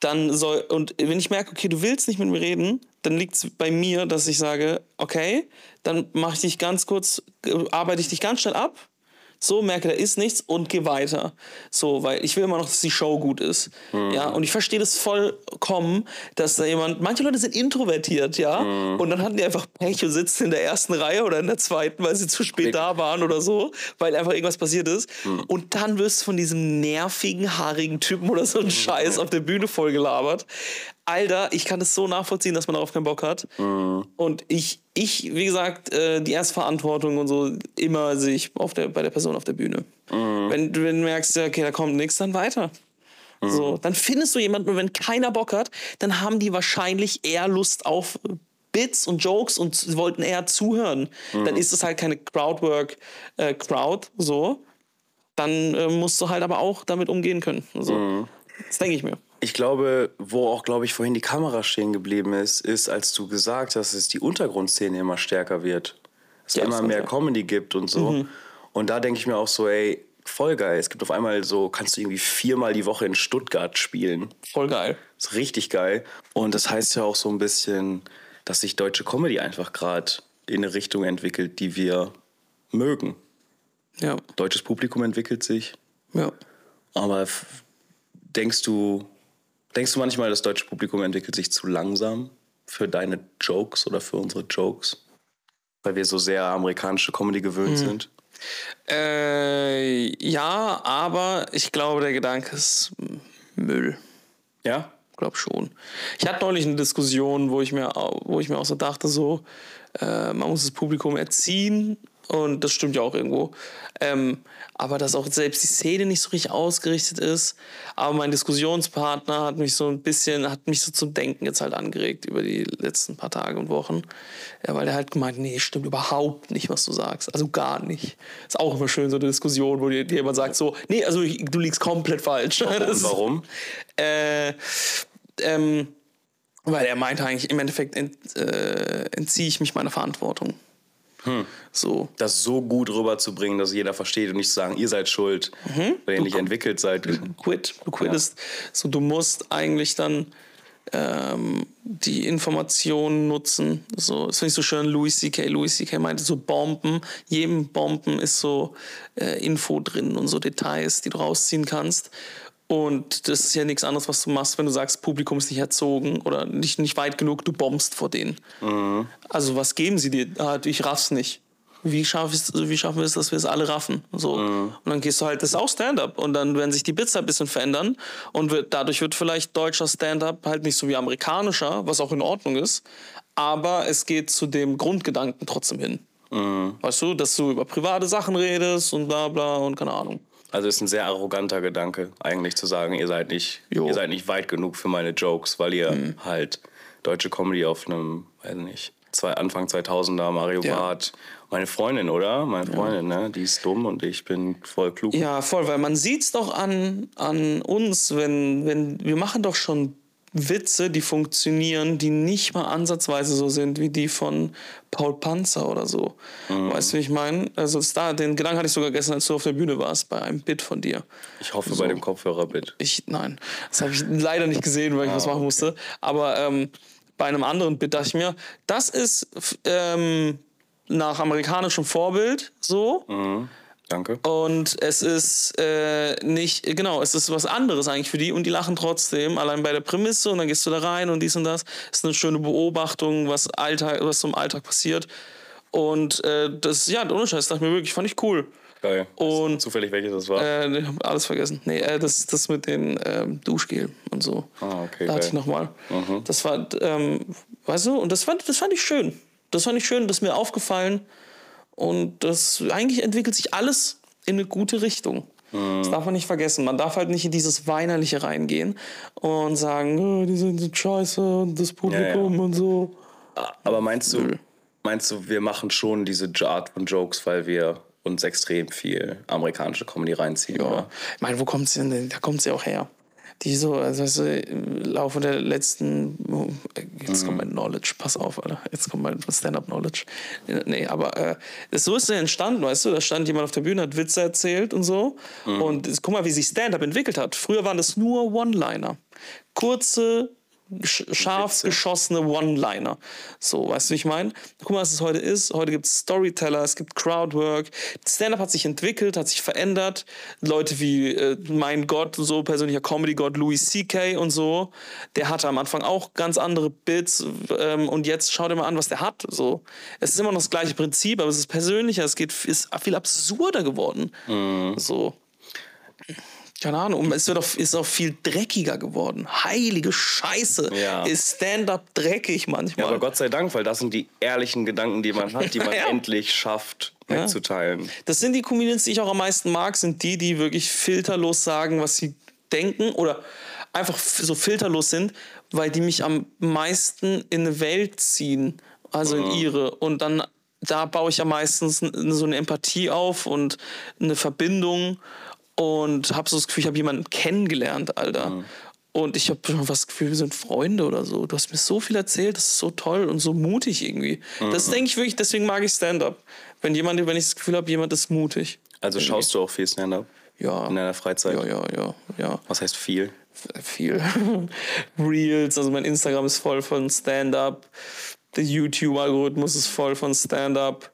dann soll, und wenn ich merke, okay, du willst nicht mit mir reden, dann liegt es bei mir, dass ich sage, okay, dann mache ich dich ganz kurz, äh, arbeite ich dich ganz schnell ab, so, merke, da ist nichts und geh weiter. So, weil ich will immer noch, dass die Show gut ist. Ja, und ich verstehe das vollkommen, dass da jemand, manche Leute sind introvertiert, ja, und dann hatten die einfach Pech und sitzen in der ersten Reihe oder in der zweiten, weil sie zu spät da waren oder so, weil einfach irgendwas passiert ist. Und dann wirst du von diesem nervigen, haarigen Typen oder so ein Scheiß auf der Bühne vollgelabert. Alter, ich kann es so nachvollziehen, dass man darauf keinen Bock hat. Und ich, ich, wie gesagt, äh, die Erstverantwortung und so immer sehe ich auf der, bei der Person auf der Bühne. Wenn, du- wenn du merkst, okay, da kommt nichts, dann weiter. So, dann findest du jemanden, und wenn keiner Bock hat, dann haben die wahrscheinlich eher Lust auf Bits und Jokes und sie wollten eher zuhören. Dann ist es halt keine Crowdwork-Crowd, so. Dann äh, musst du halt aber auch damit umgehen können. So. Das denke ich mir. Ich glaube, wo auch, glaube ich, vorhin die Kamera stehen geblieben ist, ist, als du gesagt hast, dass die Untergrundszene immer stärker wird. Es Ja, das immer mehr. Comedy gibt und so. Und da denke ich mir auch so, ey, voll geil. Es gibt auf einmal so, kannst du irgendwie viermal die Woche in Stuttgart spielen. Voll geil. ist richtig geil. Und das heißt ja auch so ein bisschen, dass sich deutsche Comedy einfach gerade in eine Richtung entwickelt, die wir mögen. Ja. Deutsches Publikum entwickelt sich. Ja. Aber denkst du, denkst du manchmal, das deutsche Publikum entwickelt sich zu langsam für deine Jokes oder für unsere Jokes? Weil wir so sehr amerikanische Comedy gewöhnt sind. Äh, ja, aber ich glaube, der Gedanke ist Müll. Ja? Glaub schon. Ich hatte neulich eine Diskussion, wo ich mir, wo ich mir auch so dachte, so, äh, man muss das Publikum erziehen Und das stimmt ja auch irgendwo. Ähm, aber dass auch selbst die Szene nicht so richtig ausgerichtet ist. Aber mein Diskussionspartner hat mich so ein bisschen, hat mich so zum Denken jetzt halt angeregt über die letzten paar Tage und Wochen. Ja, weil er halt gemeint, nee, stimmt überhaupt nicht, was du sagst. Also gar nicht. Ist auch immer schön, so eine Diskussion, wo dir, jemand sagt so, nee, also du liegst komplett falsch. (laughs) Und warum? Äh, ähm, weil er meinte eigentlich, im Endeffekt ent, äh, entziehe ich mich meiner Verantwortung. Hm. So. Das so gut rüberzubringen, dass jeder versteht und nicht zu sagen, ihr seid schuld, weil ihr nicht entwickelt seid. Quit. Du quittest. So, du musst eigentlich dann ähm, die Informationen nutzen. So, das finde ich so schön. Louis C.K. Louis C.K. meinte so Bomben. Jedem Bomben ist so äh, Info drin und so Details, die du rausziehen kannst. Und das ist ja nichts anderes, was du machst, wenn du sagst, Publikum ist nicht erzogen oder nicht, nicht weit genug, du bombst vor denen. Also was geben sie dir? Ah, ich raff's nicht. Wie, schaff wie schaffen wir es, dass wir es alle raffen? So. Und dann gehst du halt, das ist auch Stand-up. Und dann werden sich die Bits ein bisschen verändern. Und wird, dadurch wird vielleicht deutscher Stand-up halt nicht so wie amerikanischer, was auch in Ordnung ist. Aber es geht zu dem Grundgedanken trotzdem hin. Weißt du, dass du über private Sachen redest und bla bla und keine Ahnung. Also ist ein sehr arroganter Gedanke, eigentlich zu sagen, ihr seid nicht, Jo. ihr seid nicht weit genug für meine Jokes, weil ihr halt deutsche Comedy auf einem, weiß nicht, zwei, Anfang 2000er, Mario Ja. Barth, meine Freundin, oder? Meine Freundin, ne? Die ist dumm und ich bin voll klug. Ja, voll, weil man sieht's doch an, an uns, wenn, wenn wir machen doch schon Witze, die funktionieren, die nicht mal ansatzweise so sind wie die von Paul Panzer oder so. Weißt du, wie ich meine? Also da, den Gedanken hatte ich sogar gestern, als du auf der Bühne warst, bei einem Bit von dir. Ich hoffe bei dem Kopfhörer-Bit. Ich, nein, das habe ich leider nicht gesehen, weil ich was machen musste. Aber ähm, bei einem anderen Bit dachte ich mir, das ist ähm, nach amerikanischem Vorbild so. Danke. Und es ist äh, nicht, genau, es ist was anderes eigentlich für die und die lachen trotzdem, allein bei der Prämisse und dann gehst du da rein und dies und das. ist eine schöne Beobachtung, was, Alltag, was im Alltag passiert. Und äh, das, ja, der Unscheiß, dachte ich mir wirklich, fand ich cool. Geil. Und- zufällig welches das war? Äh, ich hab alles vergessen. Nee, äh, das, das mit den ähm, Duschgel und so. Ah, okay, Da hatte geil. ich nochmal. Das war, ähm, weißt du, und das fand, das fand ich schön. Das fand ich schön, das ist mir aufgefallen. Und das eigentlich entwickelt sich alles in eine gute Richtung. Das darf man nicht vergessen. Man darf halt nicht in dieses Weinerliche reingehen und sagen, "Oh, die sind so scheiße und das Publikum Ja, ja. und so. Aber meinst du, meinst du, wir machen schon diese Art von Jokes, weil wir uns extrem viel amerikanische Comedy reinziehen? Oder? Ich meine, wo kommt sie denn? Da kommt sie auch her. Die so, also weißt du, im Laufe der letzten. Jetzt kommt mein Knowledge, pass auf, Alter. Jetzt kommt mein Stand-up-Knowledge. Nee, aber äh, so ist sie entstanden, weißt du? Da stand jemand auf der Bühne, hat Witze erzählt und so. Und jetzt, guck mal, wie sich Stand-up entwickelt hat. Früher waren das nur One-Liner. Kurze, scharf Witze. geschossene One-Liner. So, weißt du, wie ich meine? Guck mal, was es heute ist. Heute gibt es Storyteller, es gibt Crowdwork. Stand-up hat sich entwickelt, hat sich verändert. Leute wie äh, mein Gott, so persönlicher Comedy-Gott Louis C.K. und so, der hatte am Anfang auch ganz andere Bits. Ähm, und jetzt schau dir mal an, was der hat. So, es ist immer noch das gleiche Prinzip, aber es ist persönlicher, es geht, ist viel absurder geworden. So keine Ahnung, es wird auch, ist auch viel dreckiger geworden. Heilige Scheiße. Ja. Ist Stand-up dreckig manchmal. Ja, aber Gott sei Dank, weil das sind die ehrlichen Gedanken, die man hat, die man (laughs) Ja. endlich schafft mitzuteilen. Das sind die Comedians, die ich auch am meisten mag, sind die, die wirklich filterlos sagen, was sie denken oder einfach so filterlos sind, weil die mich am meisten in eine Welt ziehen, also in ihre. Und dann da baue ich ja meistens so eine Empathie auf und eine Verbindung und habe so das Gefühl, ich habe jemanden kennengelernt, Alter. Und ich habe schon das Gefühl, wir sind Freunde oder so. Du hast mir so viel erzählt, das ist so toll und so mutig irgendwie. Das denke ich wirklich, deswegen mag ich Stand-up. Wenn jemand, wenn ich das Gefühl habe, jemand ist mutig. Also schaust du auch viel Stand-up Ja. in deiner Freizeit? Ja, ja, ja, ja. Was heißt viel? Viel. (laughs) Reels, also mein Instagram ist voll von Stand-up. Der YouTube-Algorithmus ist voll von Stand-up.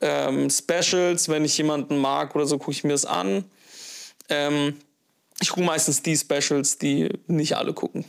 Ähm, Specials, wenn ich jemanden mag oder so, gucke ich mir das an. Ähm, ich gucke meistens die Specials, die nicht alle gucken.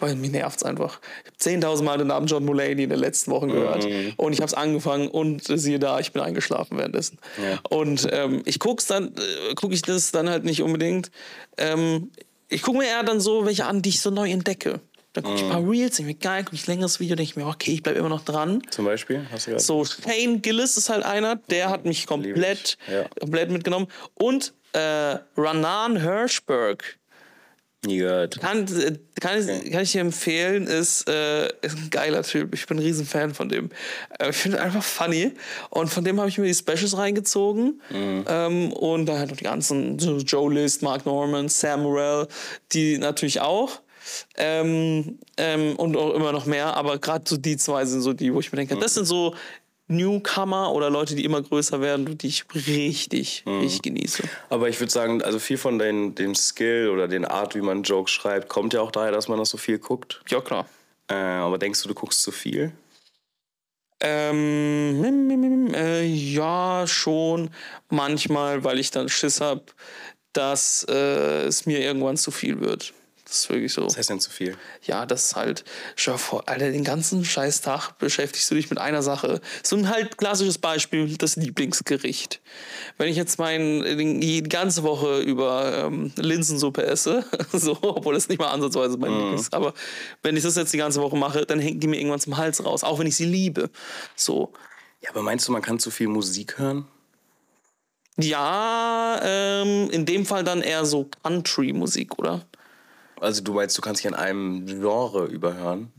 Weil mir nervt es einfach. Ich habe 10.000 Mal den Namen John Mulaney in den letzten Wochen gehört. Und ich habe es angefangen und siehe da, ich bin eingeschlafen währenddessen. Ja. Und ähm, ich guck's dann, äh, gucke ich das dann halt nicht unbedingt. Ähm, ich gucke mir eher dann so welche an, die ich so neu entdecke. Dann gucke ich ein paar Reels, denke ich mir, geil, gucke ich ein längeres Video, denke ich mir, okay, ich bleibe immer noch dran. Zum Beispiel? Hast du gerade? So, Shane Gillis ist halt einer, der hat mich komplett, Ja. komplett mitgenommen. Und äh, Ranan Hirschberg, Nie gehört. kann, äh, kann, ich, kann ich dir empfehlen, ist, äh, ist ein geiler Typ. Ich bin ein riesen Fan von dem. Äh, ich finde ihn einfach funny. Und von dem habe ich mir die Specials reingezogen. Ähm, und dann halt noch die ganzen, so Joe List, Mark Norman, Sam Morrell, die natürlich auch. Ähm, ähm, und auch immer noch mehr. Aber gerade so die zwei sind so die, wo ich mir denke, das sind so Newcomer oder Leute, die immer größer werden, die ich richtig, richtig genieße. Aber ich würde sagen, also viel von den, dem Skill oder den Art, wie man Jokes schreibt, kommt ja auch daher, dass man das so viel guckt. Ja, klar. Äh, aber denkst du, du guckst zu viel? Ähm, äh, ja, schon. Manchmal, weil ich dann Schiss habe, dass äh, es mir irgendwann zu viel wird. Das ist wirklich so. Was heißt denn zu viel? Ja, das ist halt, schau vor, Alter, den ganzen Scheißtag beschäftigst du dich mit einer Sache. So ein halt klassisches Beispiel, das Lieblingsgericht. Wenn ich jetzt mein, die ganze Woche über ähm, Linsensuppe esse, (laughs) so, obwohl das nicht mal ansatzweise mein Lieblings ist, aber wenn ich das jetzt die ganze Woche mache, dann hängt die mir irgendwann zum Hals raus, auch wenn ich sie liebe. So. Ja, aber meinst du, man kann zu viel Musik hören? Ja, ähm, in dem Fall dann eher so Country-Musik, oder? Also du meinst, du kannst dich an einem Genre überhören?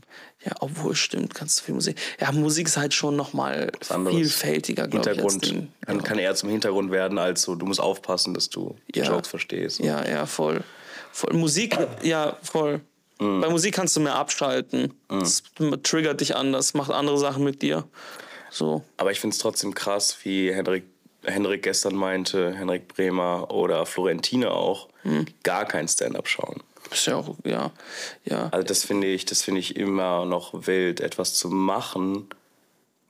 Ja, obwohl, stimmt, kannst du viel Musik. Ja, Musik ist halt schon nochmal vielfältiger, glaube ich. Hintergrund den- kann, ja. kann eher zum Hintergrund werden, als so, du musst aufpassen, dass du die Ja. Jokes verstehst. Ja, ja, voll. voll. Musik, ja, voll. Mhm. Bei Musik kannst du mehr abschalten. Das triggert dich anders, macht andere Sachen mit dir. So. Aber ich finde es trotzdem krass, wie Henrik, Henrik gestern meinte, Henrik Bremer oder Florentine auch, Mhm. gar kein Stand-up schauen. Ist ja auch, ja, ja. Also das finde ich, das finde ich immer noch wild, etwas zu machen,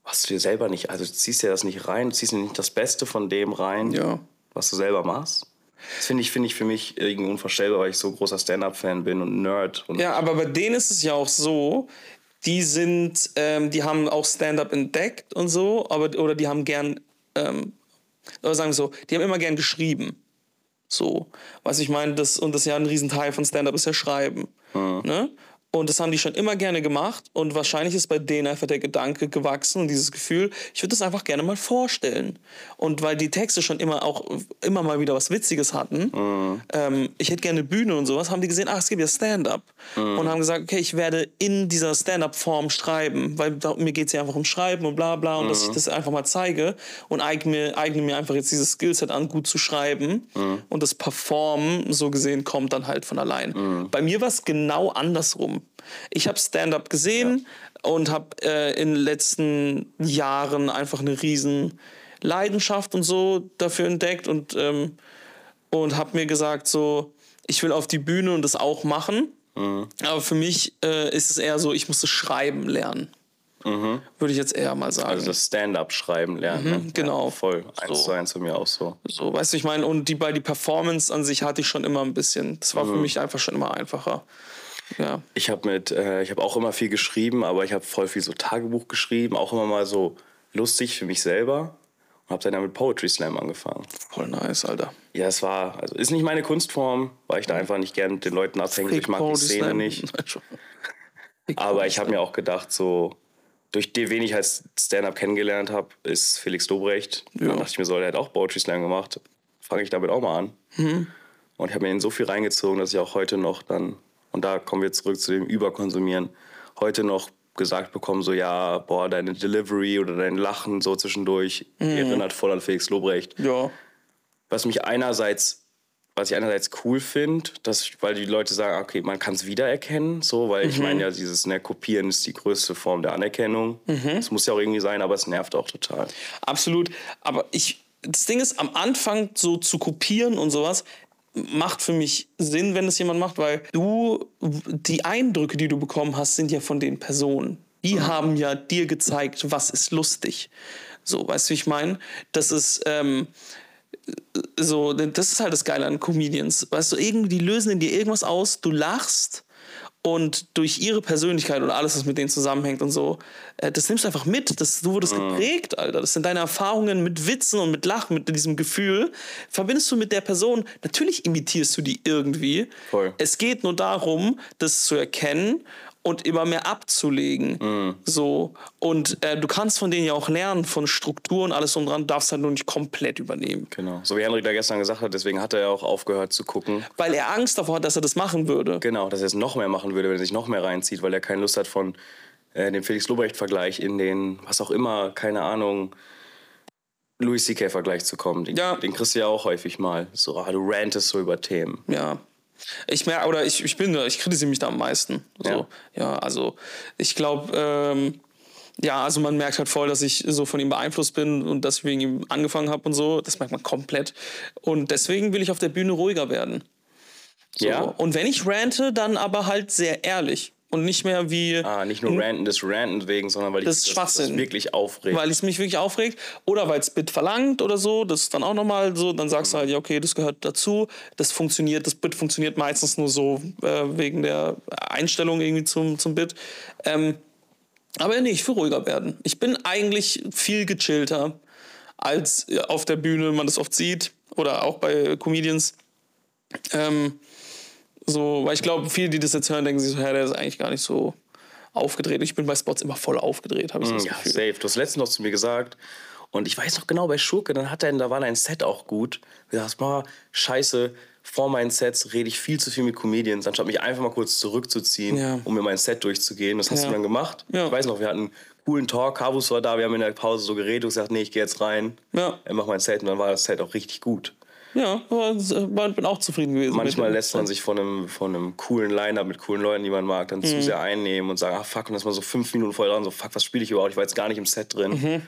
was du dir selber nicht, also du ziehst dir das nicht rein, du ziehst dir nicht das Beste von dem rein, Ja. was du selber machst. Das finde ich, finde ich für mich irgendwie unvorstellbar, weil ich so großer Stand-up-Fan bin und Nerd. Und Ja, aber bei denen ist es ja auch so, die sind, ähm, die haben auch Stand-up entdeckt und so, aber oder die haben gern, ähm, oder sagen wir so, die haben immer gern geschrieben. So, was ich meine, das und das ist ja ein Riesenteil von Stand-up ist ja Schreiben. Ne? Und das haben die schon immer gerne gemacht und wahrscheinlich ist bei denen einfach der Gedanke gewachsen und dieses Gefühl, ich würde das einfach gerne mal vorstellen. Und weil die Texte schon immer auch immer mal wieder was Witziges hatten, ähm, ich hätte gerne Bühne und sowas, haben die gesehen, ach, es gibt ja Stand-up. Und haben gesagt, okay, ich werde in dieser Stand-up-Form schreiben, weil da, mir geht es ja einfach um Schreiben und bla bla und dass ich das einfach mal zeige und eigne, eigne mir einfach jetzt dieses Skillset an, gut zu schreiben. Und das Performen, so gesehen, kommt dann halt von allein. Bei mir war es genau andersrum. Ich habe Stand-up gesehen und habe äh, in den letzten Jahren einfach eine riesen Leidenschaft und so dafür entdeckt und, ähm, und habe mir gesagt, so, ich will auf die Bühne und das auch machen. Aber für mich äh, ist es eher so, ich musste schreiben lernen. Würde ich jetzt eher mal sagen. also das Stand-up schreiben lernen. ne? genau. Ja, voll. Eins So. zu eins bei mir auch so. So, weißt du, ich meine, und die bei die Performance an sich hatte ich schon immer ein bisschen. Das war für mich einfach schon immer einfacher. Ja. Ich habe mit, äh, ich habe auch immer viel geschrieben, aber ich habe voll viel so Tagebuch geschrieben, auch immer mal so lustig für mich selber und habe dann damit Poetry Slam angefangen. Voll nice, Alter. Ja, es war, also ist nicht meine Kunstform, weil ich da einfach nicht gern mit den Leuten abhänge. Ich mag die Poetry Szene Slam. nicht. (laughs) Aber ich habe mir auch gedacht, so durch den, wen ich als Stand-up kennengelernt habe, ist Felix Dobrecht. Ja. Dann dachte ich mir so, der hat auch Poetry Slam gemacht. Fange ich damit auch mal an. Mhm. Und ich habe mir ihn so viel reingezogen, dass ich auch heute noch dann, und da kommen wir zurück zu dem Überkonsumieren, heute noch gesagt bekomme, so ja, boah, deine Delivery oder dein Lachen so zwischendurch erinnert voll an Felix Lobrecht. Ja. Was mich einerseits, was ich einerseits cool finde, dass weil die Leute sagen, okay, man kann es wiedererkennen, so, weil Mhm. ich meine ja, dieses ne, Kopieren ist die größte Form der Anerkennung. Mhm. Das muss ja auch irgendwie sein, aber es nervt auch total. Absolut. Aber ich, das Ding ist, am Anfang so zu kopieren und sowas, macht für mich Sinn, wenn das jemand macht, weil du, die Eindrücke, die du bekommen hast, sind ja von den Personen. Die haben ja dir gezeigt, was ist lustig. So, weißt du, wie ich meine? Das ist, ähm, so, das ist halt das Geile an Comedians. Weißt du, irgendwie, die lösen in dir irgendwas aus, du lachst und durch ihre Persönlichkeit und alles, was mit denen zusammenhängt und so, äh, das nimmst du einfach mit. Das, du wurdest geprägt, Alter. Das sind deine Erfahrungen mit Witzen und mit Lachen, mit diesem Gefühl. Verbindest du mit der Person. Natürlich imitierst du die irgendwie. Voll. Es geht nur darum, das zu erkennen und immer mehr abzulegen. Mhm. So. Und äh, du kannst von denen ja auch lernen, von Strukturen, alles drum dran, darfst halt nur nicht komplett übernehmen. Genau. So wie Henrik da gestern gesagt hat, deswegen hat er ja auch aufgehört zu gucken. Weil er Angst davor hat, dass er das machen würde. Genau, dass er es noch mehr machen würde, wenn er sich noch mehr reinzieht, weil er keine Lust hat von äh, dem Felix Lobrecht-Vergleich in den, was auch immer, keine Ahnung, Louis C.K.-Vergleich zu kommen. Den, Ja. den kriegst du ja auch häufig mal. So, ah, du rantest so über Themen. Ja. Ich merke, oder ich, ich bin, ich kritisiere mich da am meisten. So. Ja. Ja. also ich glaube, ähm, ja, also man merkt halt voll, dass ich so von ihm beeinflusst bin und dass ich wegen ihm angefangen habe und so. Das merkt man komplett. Und deswegen will ich auf der Bühne ruhiger werden. So. Ja? Und wenn ich rante, dann aber halt sehr ehrlich. Und nicht mehr wie. Ah, nicht nur ranten des Ranten wegen, sondern weil ich Das ist Schwachsinn. wirklich aufregt. weil es mich wirklich aufregt oder weil es Bit verlangt oder so, das ist dann auch nochmal so, dann sagst du halt, ja, okay, das gehört dazu, das funktioniert, das Bit funktioniert meistens nur so äh, wegen der Einstellung irgendwie zum, zum Bit. Ähm, aber nee, ich will ruhiger werden. Ich bin eigentlich viel gechillter, als äh, auf der Bühne man das oft sieht oder auch bei Comedians. Ähm, so, weil ich glaube, viele, die das jetzt hören, denken sich so, ja, der ist eigentlich gar nicht so aufgedreht. Ich bin bei Spots immer voll aufgedreht, habe ich so das ja, Gefühl. safe. Du hast letztens noch zu mir gesagt, und ich weiß noch genau, bei Schurke, dann hat er, da war dein Set auch gut. Du sagst, mal, scheiße, vor meinen Sets rede ich viel zu viel mit Comedians, anstatt mich einfach mal kurz zurückzuziehen, Ja. um mir mein Set durchzugehen. Das hast Ja. du dann gemacht. Ja. Ich weiß noch, wir hatten einen coolen Talk, Kavus war da, wir haben in der Pause so geredet und gesagt, nee, ich gehe jetzt rein, Ja. mach mein Set und dann war das Set auch richtig gut. Ja, aber ich bin auch zufrieden gewesen. Manchmal lässt man sich von einem, von einem coolen Line-Up mit coolen Leuten, die man mag, dann Mhm. zu sehr einnehmen und sagen, ah fuck, und dann ist man so fünf Minuten vorher dran, so fuck, was spiele ich überhaupt? Ich war jetzt gar nicht im Set drin.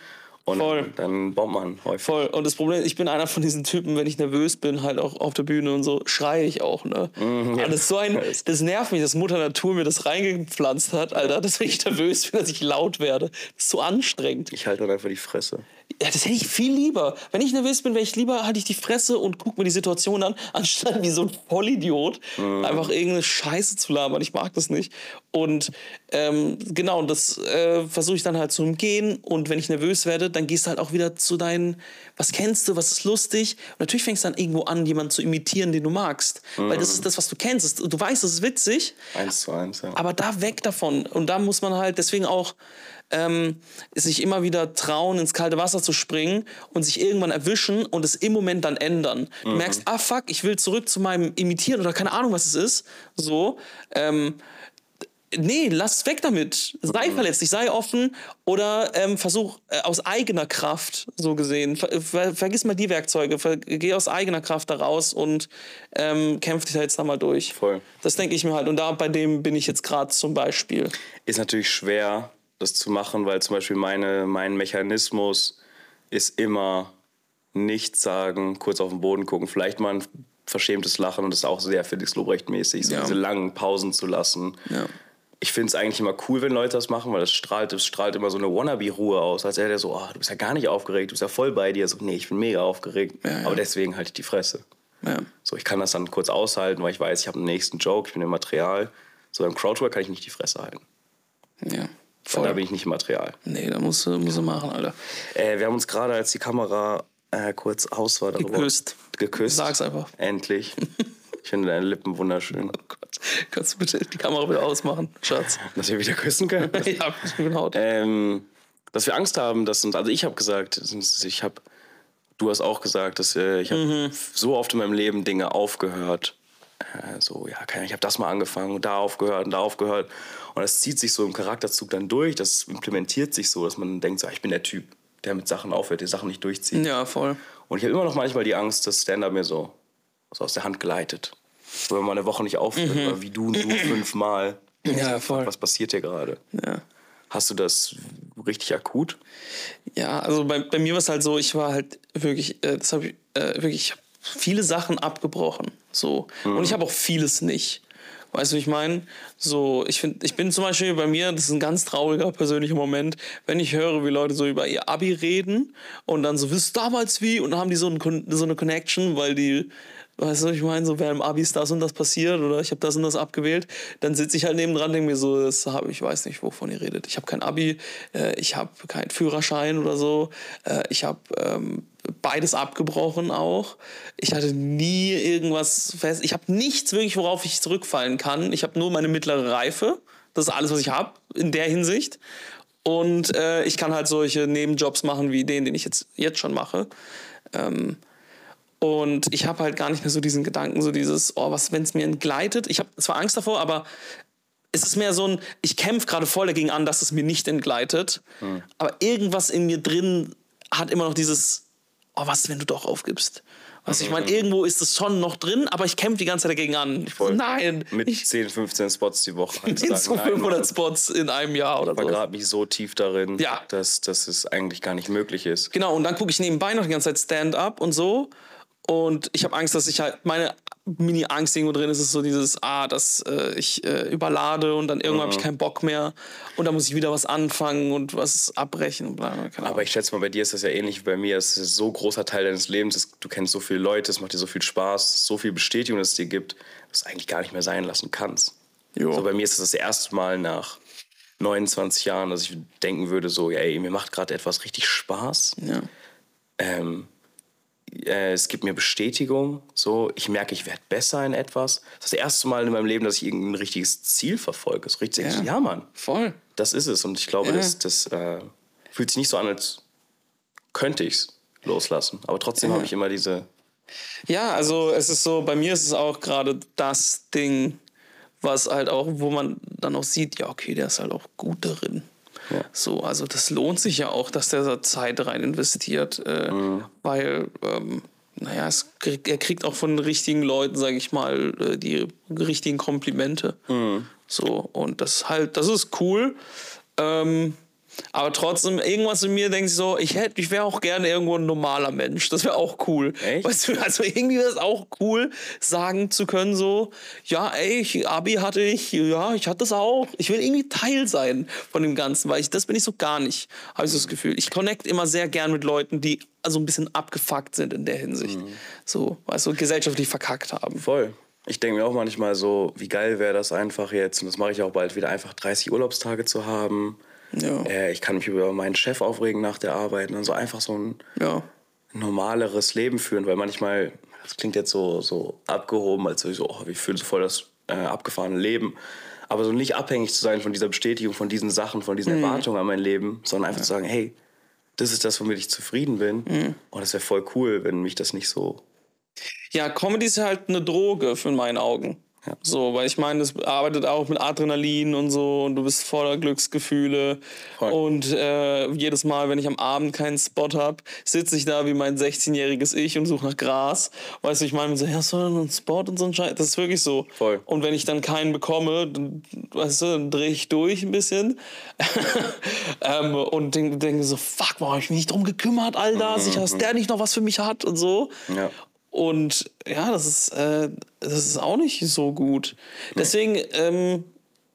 Und Mhm. Voll. dann bombt man häufig. Voll. Und das Problem ist, ich bin einer von diesen Typen, wenn ich nervös bin, halt auch auf der Bühne und so, schreie ich auch, ne? Mhm, das, ist so ein, (laughs) das nervt mich, dass Mutter Natur mir das reingepflanzt hat, Alter, (laughs) dass wenn ich nervös bin, dass ich laut werde. Das ist so anstrengend. Ich halte dann einfach die Fresse. Ja, das hätte ich viel lieber. Wenn ich nervös bin, wäre ich lieber, halte ich die Fresse und gucke mir die Situation an, (laughs) anstatt wie so ein Vollidiot einfach irgendeine Scheiße zu labern. Ich mag das nicht. Und ähm, genau, das äh, versuche ich dann halt zu umgehen. Und wenn ich nervös werde, dann gehst du halt auch wieder zu deinen, was kennst du, was ist lustig. Und natürlich fängst du dann irgendwo an, jemanden zu imitieren, den du magst. Weil das ist das, was du kennst. Du weißt, das ist witzig, Eins zu eins, ja. aber da weg davon. Und da muss man halt deswegen auch ähm, sich immer wieder trauen, ins kalte Wasser zu springen und sich irgendwann erwischen und es im Moment dann ändern. Du merkst, ah fuck, ich will zurück zu meinem Imitieren oder keine Ahnung, was es ist. So. Ähm, Nee, lass weg damit. Sei verletzlich, sei offen oder ähm, versuch äh, aus eigener Kraft, so gesehen. Ver, ver, vergiss mal die Werkzeuge, ver, geh aus eigener Kraft da raus und ähm, kämpf dich da jetzt da mal durch. Voll. Das denke ich mir halt. Und da bei dem bin ich jetzt gerade zum Beispiel. Ist natürlich schwer, das zu machen, weil zum Beispiel meine, mein Mechanismus ist immer nichts sagen, kurz auf den Boden gucken, vielleicht mal ein verschämtes Lachen und das ist auch sehr Felix Lobrecht-mäßig, so Ja. diese langen Pausen zu lassen. Ja. Ich finde es eigentlich immer cool, wenn Leute das machen, weil das strahlt, das strahlt immer so eine Wannabe-Ruhe aus, als wäre der so, oh, du bist ja gar nicht aufgeregt, du bist ja voll bei dir. So, nee, ich bin mega aufgeregt, Ja, aber deswegen halte ich die Fresse. So, ich kann das dann kurz aushalten, weil ich weiß, ich habe einen nächsten Joke, ich bin im Material. So beim Crowdwork kann ich nicht die Fresse halten. Ja. Voll. da bin ich nicht im Material. Nee, da musst du, musst du machen, Alter. Äh, wir haben uns gerade, als die Kamera äh, kurz aus war, darüber Geküsst. geküsst. Sag's einfach. Endlich. (laughs) Ich finde deine Lippen wunderschön. Oh Gott. Kannst du bitte die Kamera wieder ausmachen, Schatz? Dass wir wieder küssen können. (laughs) ja, genau. ähm, dass wir Angst haben, dass uns, also ich habe gesagt, ich habe, du hast auch gesagt, dass äh, ich habe Mhm. so oft in meinem Leben Dinge aufgehört. Äh, so, ja, ich habe das mal angefangen und da aufgehört und da aufgehört. Und das zieht sich so im Charakterzug dann durch, das implementiert sich so, dass man denkt, so, ah, ich bin der Typ, der mit Sachen aufhört, die Sachen nicht durchzieht. Ja, voll. Und ich habe immer noch manchmal die Angst, dass Stand-Up mir so, so aus der Hand gleitet. So, wenn man eine Woche nicht aufhört, oder wie du, du fünfmal. Mhm. (clears throat) Ja, voll. Was passiert hier gerade? Ja. Hast du das richtig akut? Ja, also bei, bei mir war es halt so, ich war halt wirklich, äh, das habe ich äh, wirklich, ich viele Sachen abgebrochen. So. Und ich habe auch vieles nicht. Weißt du, wie ich meine? So, ich finde, ich bin zum Beispiel bei mir, das ist ein ganz trauriger persönlicher Moment, wenn ich höre, wie Leute so über ihr Abi reden und dann so, wisst damals wie? Und dann haben die so, ein, so eine Connection, weil die, weißt du, ich meine, so während im Abi ist das und das passiert oder ich habe das und das abgewählt, dann sitze ich halt nebendran, denke mir so, das hab, ich weiß nicht, wovon ihr redet. Ich habe kein Abi, äh, ich habe keinen Führerschein oder so, äh, ich habe ähm, beides abgebrochen auch. Ich hatte nie irgendwas fest. Ich habe nichts wirklich, worauf ich zurückfallen kann. Ich habe nur meine mittlere Reife. Das ist alles, was ich habe in der Hinsicht. Und äh, ich kann halt solche Nebenjobs machen wie den, den ich jetzt, jetzt schon mache. Ähm, und ich habe halt gar nicht mehr so diesen Gedanken, so dieses, oh, was, wenn es mir entgleitet. Ich habe zwar Angst davor, aber es ist mehr so ein, ich kämpfe gerade voll dagegen an, dass es mir nicht entgleitet. Hm. Aber irgendwas in mir drin hat immer noch dieses, oh, was, wenn du doch aufgibst? Was ich meine, irgendwo ist es schon noch drin, aber ich kämpfe die ganze Zeit dagegen an. Ich Voll. nein, Mit ich 10, 15 Spots die Woche. (laughs) bin so 500 Spots in einem Jahr oder Ich so. vergrabe mich so tief darin, Ja. dass, dass es eigentlich gar nicht möglich ist. Genau, und dann gucke ich nebenbei noch die ganze Zeit Stand-up und so. Und ich habe Angst, dass ich halt, meine Mini-Angst irgendwo drin ist, ist so dieses, ah, dass äh, ich äh, überlade und dann irgendwann habe ich keinen Bock mehr. Und dann muss ich wieder was anfangen und was abbrechen und bla, bla, Aber ich schätze mal, bei dir ist das ja ähnlich wie bei mir. Es ist so ein großer Teil deines Lebens. Es- Du kennst so viele Leute, es macht dir so viel Spaß, so viel Bestätigung, dass es dir gibt, dass du eigentlich gar nicht mehr sein lassen kannst. Jo. So, bei mir ist es das erste Mal nach 29 Jahren, dass ich denken würde, so, ey, mir macht gerade etwas richtig Spaß. Ja. Ähm, äh, es gibt mir Bestätigung. So, ich merke, ich werde besser in etwas. Das ist das erste Mal in meinem Leben, dass ich irgendein richtiges Ziel verfolge. So richtig, Ja. ja, Mann, Voll. das ist es. Und ich glaube, Ja. das, das äh, fühlt sich nicht so an, als könnte ich es loslassen. Aber trotzdem habe ich immer diese. Ja, also es ist so, bei mir ist es auch gerade das Ding, was halt auch, wo man dann auch sieht, ja, okay, der ist halt auch gut darin. Ja. So, also das lohnt sich ja auch, dass der da Zeit rein investiert, äh, weil, ähm, naja, krieg, er kriegt auch von den richtigen Leuten, sage ich mal, äh, die richtigen Komplimente. So, und das ist halt, das ist cool. Ähm, aber trotzdem, irgendwas in mir denkt so, ich hätte, ich wäre auch gerne irgendwo ein normaler Mensch. Das wäre auch cool. Echt? Weißt du, also irgendwie wäre es auch cool, sagen zu können, so, ja, ey, ich, Abi hatte ich, ja, ich hatte das auch. Ich will irgendwie Teil sein von dem Ganzen, weil ich, das bin ich so gar nicht, habe ich so das Gefühl. Ich connect immer sehr gern mit Leuten, die also ein bisschen abgefuckt sind in der Hinsicht. So, weißt du, gesellschaftlich verkackt haben. Voll. Ich denke mir auch manchmal so, wie geil wäre das einfach jetzt, und das mache ich auch bald wieder, einfach 30 Urlaubstage zu haben. Ja. Äh, ich kann mich über meinen Chef aufregen nach der Arbeit so einfach so ein Ja. normaleres Leben führen, weil manchmal, das klingt jetzt so, so abgehoben, als so, oh, wir führen so voll das äh, abgefahrene Leben. Aber so nicht abhängig zu sein von dieser Bestätigung, von diesen Sachen, von diesen Erwartungen an mein Leben, sondern einfach zu sagen, hey, das ist das, womit ich zufrieden bin. Und das wäre voll cool, wenn mich das nicht so. Ja, Comedy ist halt eine Droge für in meinen Augen. Ja. So, weil ich meine, es arbeitet auch mit Adrenalin und so und du bist voller Glücksgefühle. Voll. Und äh, jedes Mal, wenn ich am Abend keinen Spot habe, sitze ich da wie mein 16-jähriges Ich und suche nach Gras. Weißt du, ich meine, so, ja, so ein Spot und so ein Scheiß. Das ist wirklich so. Voll. Und wenn ich dann keinen bekomme, dann, weißt du, dann drehe ich durch ein bisschen. (laughs) ähm, und denke denk so, fuck, warum habe ich mich nicht drum gekümmert, Alter? Sicher, dass der nicht noch was für mich hat und so. Ja. Und ja, das ist, äh, das ist auch nicht so gut. Deswegen, ähm,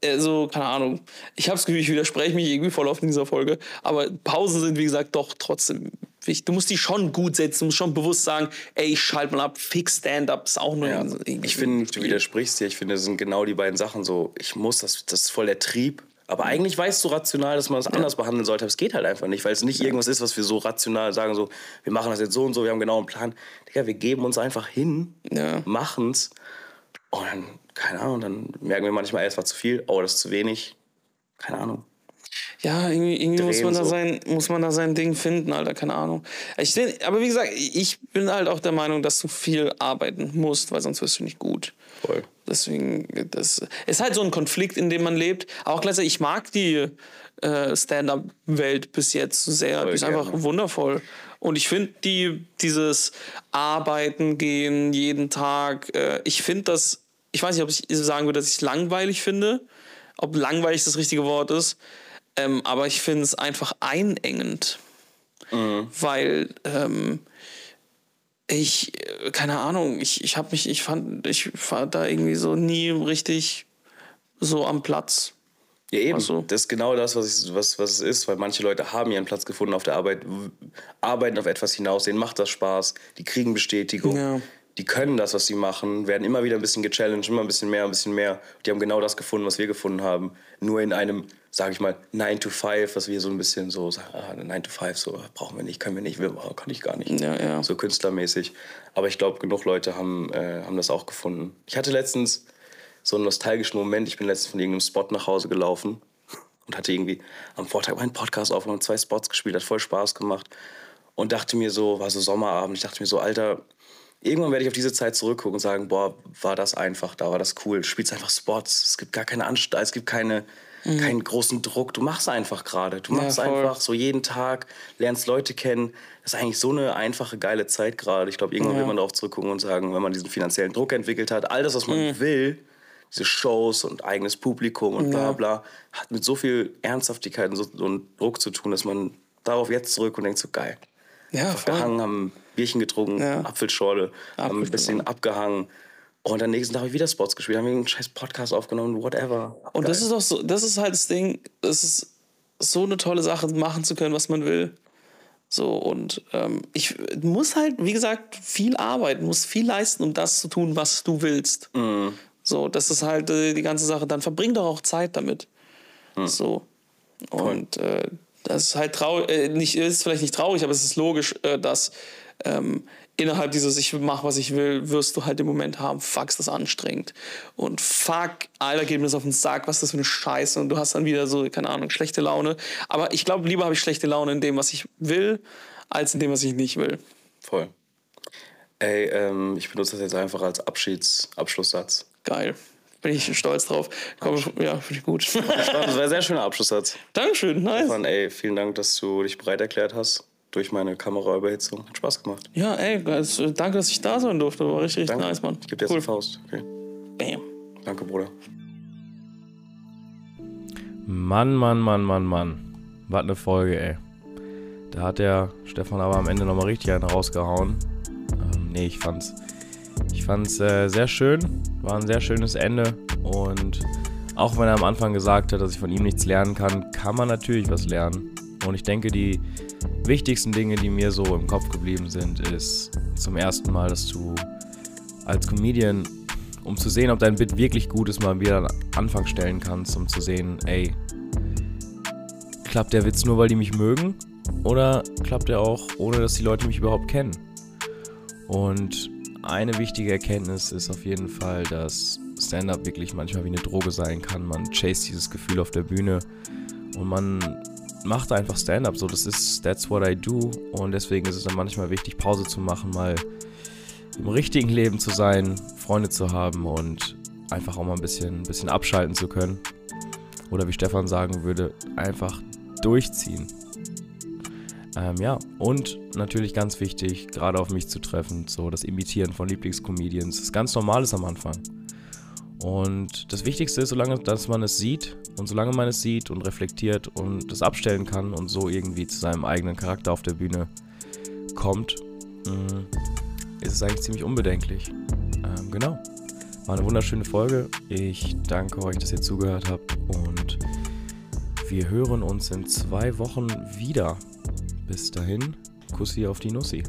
also, keine Ahnung, ich habe das Gefühl, ich widerspreche mich irgendwie voll auf in dieser Folge. Aber Pausen sind, wie gesagt, doch trotzdem wichtig. Du musst die schon gut setzen, du musst schon bewusst sagen, ey, ich schalte mal ab, fix Stand-up ist auch nur Ja. irgendwie Ich finde, du widersprichst dir. Ich finde, das sind genau die beiden Sachen so. Ich muss, das, das ist voll der Trieb. Aber eigentlich weißt du rational, dass man das anders behandeln sollte. Aber es geht halt einfach nicht, weil es nicht irgendwas ist, was wir so rational sagen, so, wir machen das jetzt so und so, wir haben genau einen Plan. Digga, wir geben uns einfach hin, Ja. machen's. Und dann, keine Ahnung, dann merken wir manchmal, ey, es war zu viel, oh, das ist zu wenig. Keine Ahnung. Ja, irgendwie, irgendwie muss, man da so. sein, muss man da sein Ding finden, Alter, keine Ahnung. Ich, seh- aber wie gesagt, ich bin halt auch der Meinung, dass du viel arbeiten musst, weil sonst wirst du nicht gut. Voll. Deswegen, das ist halt so ein Konflikt, in dem man lebt. Auch gleichzeitig, ich mag die äh, Stand-up-Welt bis jetzt sehr. Voll die ist gerne. einfach wundervoll. Und ich finde die, dieses Arbeiten gehen jeden Tag, äh, ich finde das, ich weiß nicht, ob ich sagen würde, dass ich es langweilig finde, ob langweilig das richtige Wort ist, ähm, aber ich finde es einfach einengend. Weil ähm, ich, äh, keine Ahnung, ich, ich habe mich, ich fand, ich war da irgendwie so nie richtig so am Platz. Ja, eben. Ach so. Das ist genau das, was, ich, was, was es ist, weil manche Leute haben ihren Platz gefunden auf der Arbeit, arbeiten auf etwas hinaus, denen macht das Spaß, die kriegen Bestätigung, Ja. die können das, was sie machen, werden immer wieder ein bisschen gechallenged, immer ein bisschen mehr, ein bisschen mehr. Die haben genau das gefunden, was wir gefunden haben. Nur in einem, sage ich mal, 9 to 5, was wir so ein bisschen so sagen, ah, 9 to 5, so brauchen wir nicht, können wir nicht, wir, oh, kann ich gar nicht. Ja, ja. So künstlermäßig. Aber ich glaube, genug Leute haben, äh, haben das auch gefunden. Ich hatte letztens so einen nostalgischen Moment. Ich bin letztens von irgendeinem Spot nach Hause gelaufen und hatte irgendwie am Vortag meinen Podcast aufgenommen, zwei Spots gespielt, hat voll Spaß gemacht und dachte mir so, war so Sommerabend, ich dachte mir so, Alter, irgendwann werde ich auf diese Zeit zurückgucken und sagen, boah, war das einfach, da war das cool. Spielst einfach Spots, es gibt gar keine Anstalt, es gibt keine, mhm. keinen großen Druck. Du machst einfach gerade. Du machst ja, einfach so jeden Tag, lernst Leute kennen. Das ist eigentlich so eine einfache, geile Zeit gerade. Ich glaube, irgendwann ja. will man darauf zurückgucken und sagen, wenn man diesen finanziellen Druck entwickelt hat, all das, was man mhm. will, diese Shows und eigenes Publikum und bla bla, hat mit so viel Ernsthaftigkeit und, so, und Druck zu tun, dass man darauf jetzt zurück und denkt so, geil. Ja, Verhangen, haben Bierchen getrunken, ja. Apfelschorle, Apfel, haben ein bisschen abgehangen. Und am nächsten Tag habe ich wieder Spots gespielt, haben einen scheiß Podcast aufgenommen, whatever. Und Geil. das ist auch so, das ist halt das Ding, es ist so eine tolle Sache, machen zu können, was man will. So, und ähm, ich muss halt, wie gesagt, viel arbeiten, muss viel leisten, um das zu tun, was du willst. Mm. So, das ist halt äh, die ganze Sache. Dann verbring doch auch Zeit damit. Mm. So. Und äh, das ist halt traurig, äh, nicht, ist vielleicht nicht traurig, aber es ist logisch, äh, dass ähm, innerhalb dieses Ich mach, was ich will, wirst du halt im Moment haben, fuck, ist das anstrengend. Und fuck, Alter, geht mir das auf den Sack, was ist das für eine Scheiße. Und du hast dann wieder so, keine Ahnung, schlechte Laune. Aber ich glaube, lieber habe ich schlechte Laune in dem, was ich will, als in dem, was ich nicht will. Voll. Ey, ähm, ich benutze das jetzt einfach als Abschieds Abschlusssatz. Geil. Bin ich stolz drauf. Komm, ja, finde ich gut. Das war ein sehr schöner Abschlusssatz. (laughs) Dankeschön, nice. Stefan, ey, vielen Dank, dass du dich bereit erklärt hast durch meine Kameraüberhitzung. Hat Spaß gemacht. Ja, ey, also, danke, dass ich da sein durfte. War richtig, richtig danke. nice, Mann. Ich gebe dir cool. jetzt eine Faust. Okay. Bam. Danke, Bruder. Mann, Mann, Mann, Mann, Mann. Was eine Folge, ey. Da hat der Stefan aber am Ende nochmal richtig einen rausgehauen. Ähm, nee, ich fand's, ich fand's äh, sehr schön. War ein sehr schönes Ende. Und auch wenn er am Anfang gesagt hat, dass ich von ihm nichts lernen kann, kann man natürlich was lernen. Und ich denke, die wichtigsten Dinge, die mir so im Kopf geblieben sind, ist zum ersten Mal, dass du als Comedian, um zu sehen, ob dein Bit wirklich gut ist, mal wieder an Anfang stellen kannst, um zu sehen, ey, klappt der Witz nur, weil die mich mögen? Oder klappt er auch, ohne dass die Leute mich überhaupt kennen? Und eine wichtige Erkenntnis ist auf jeden Fall, dass Stand-up wirklich manchmal wie eine Droge sein kann. Man chase dieses Gefühl auf der Bühne und man macht einfach Stand-up. So, das ist, that's what I do. Und deswegen ist es dann manchmal wichtig, Pause zu machen, mal im richtigen Leben zu sein, Freunde zu haben und einfach auch mal ein bisschen, ein bisschen abschalten zu können. Oder wie Stefan sagen würde, einfach durchziehen. Ähm, ja, und natürlich ganz wichtig, gerade auf mich zu treffen, so das Imitieren von Lieblingscomedians, das ist ganz normal ist am Anfang. Und das Wichtigste ist, solange dass man es sieht und solange man es sieht und reflektiert und das abstellen kann und so irgendwie zu seinem eigenen Charakter auf der Bühne kommt, mm, ist es eigentlich ziemlich unbedenklich. Ähm, genau. War eine wunderschöne Folge. Ich danke euch, dass ihr zugehört habt und wir hören uns in zwei Wochen wieder. Bis dahin, Kussi auf die Nussi.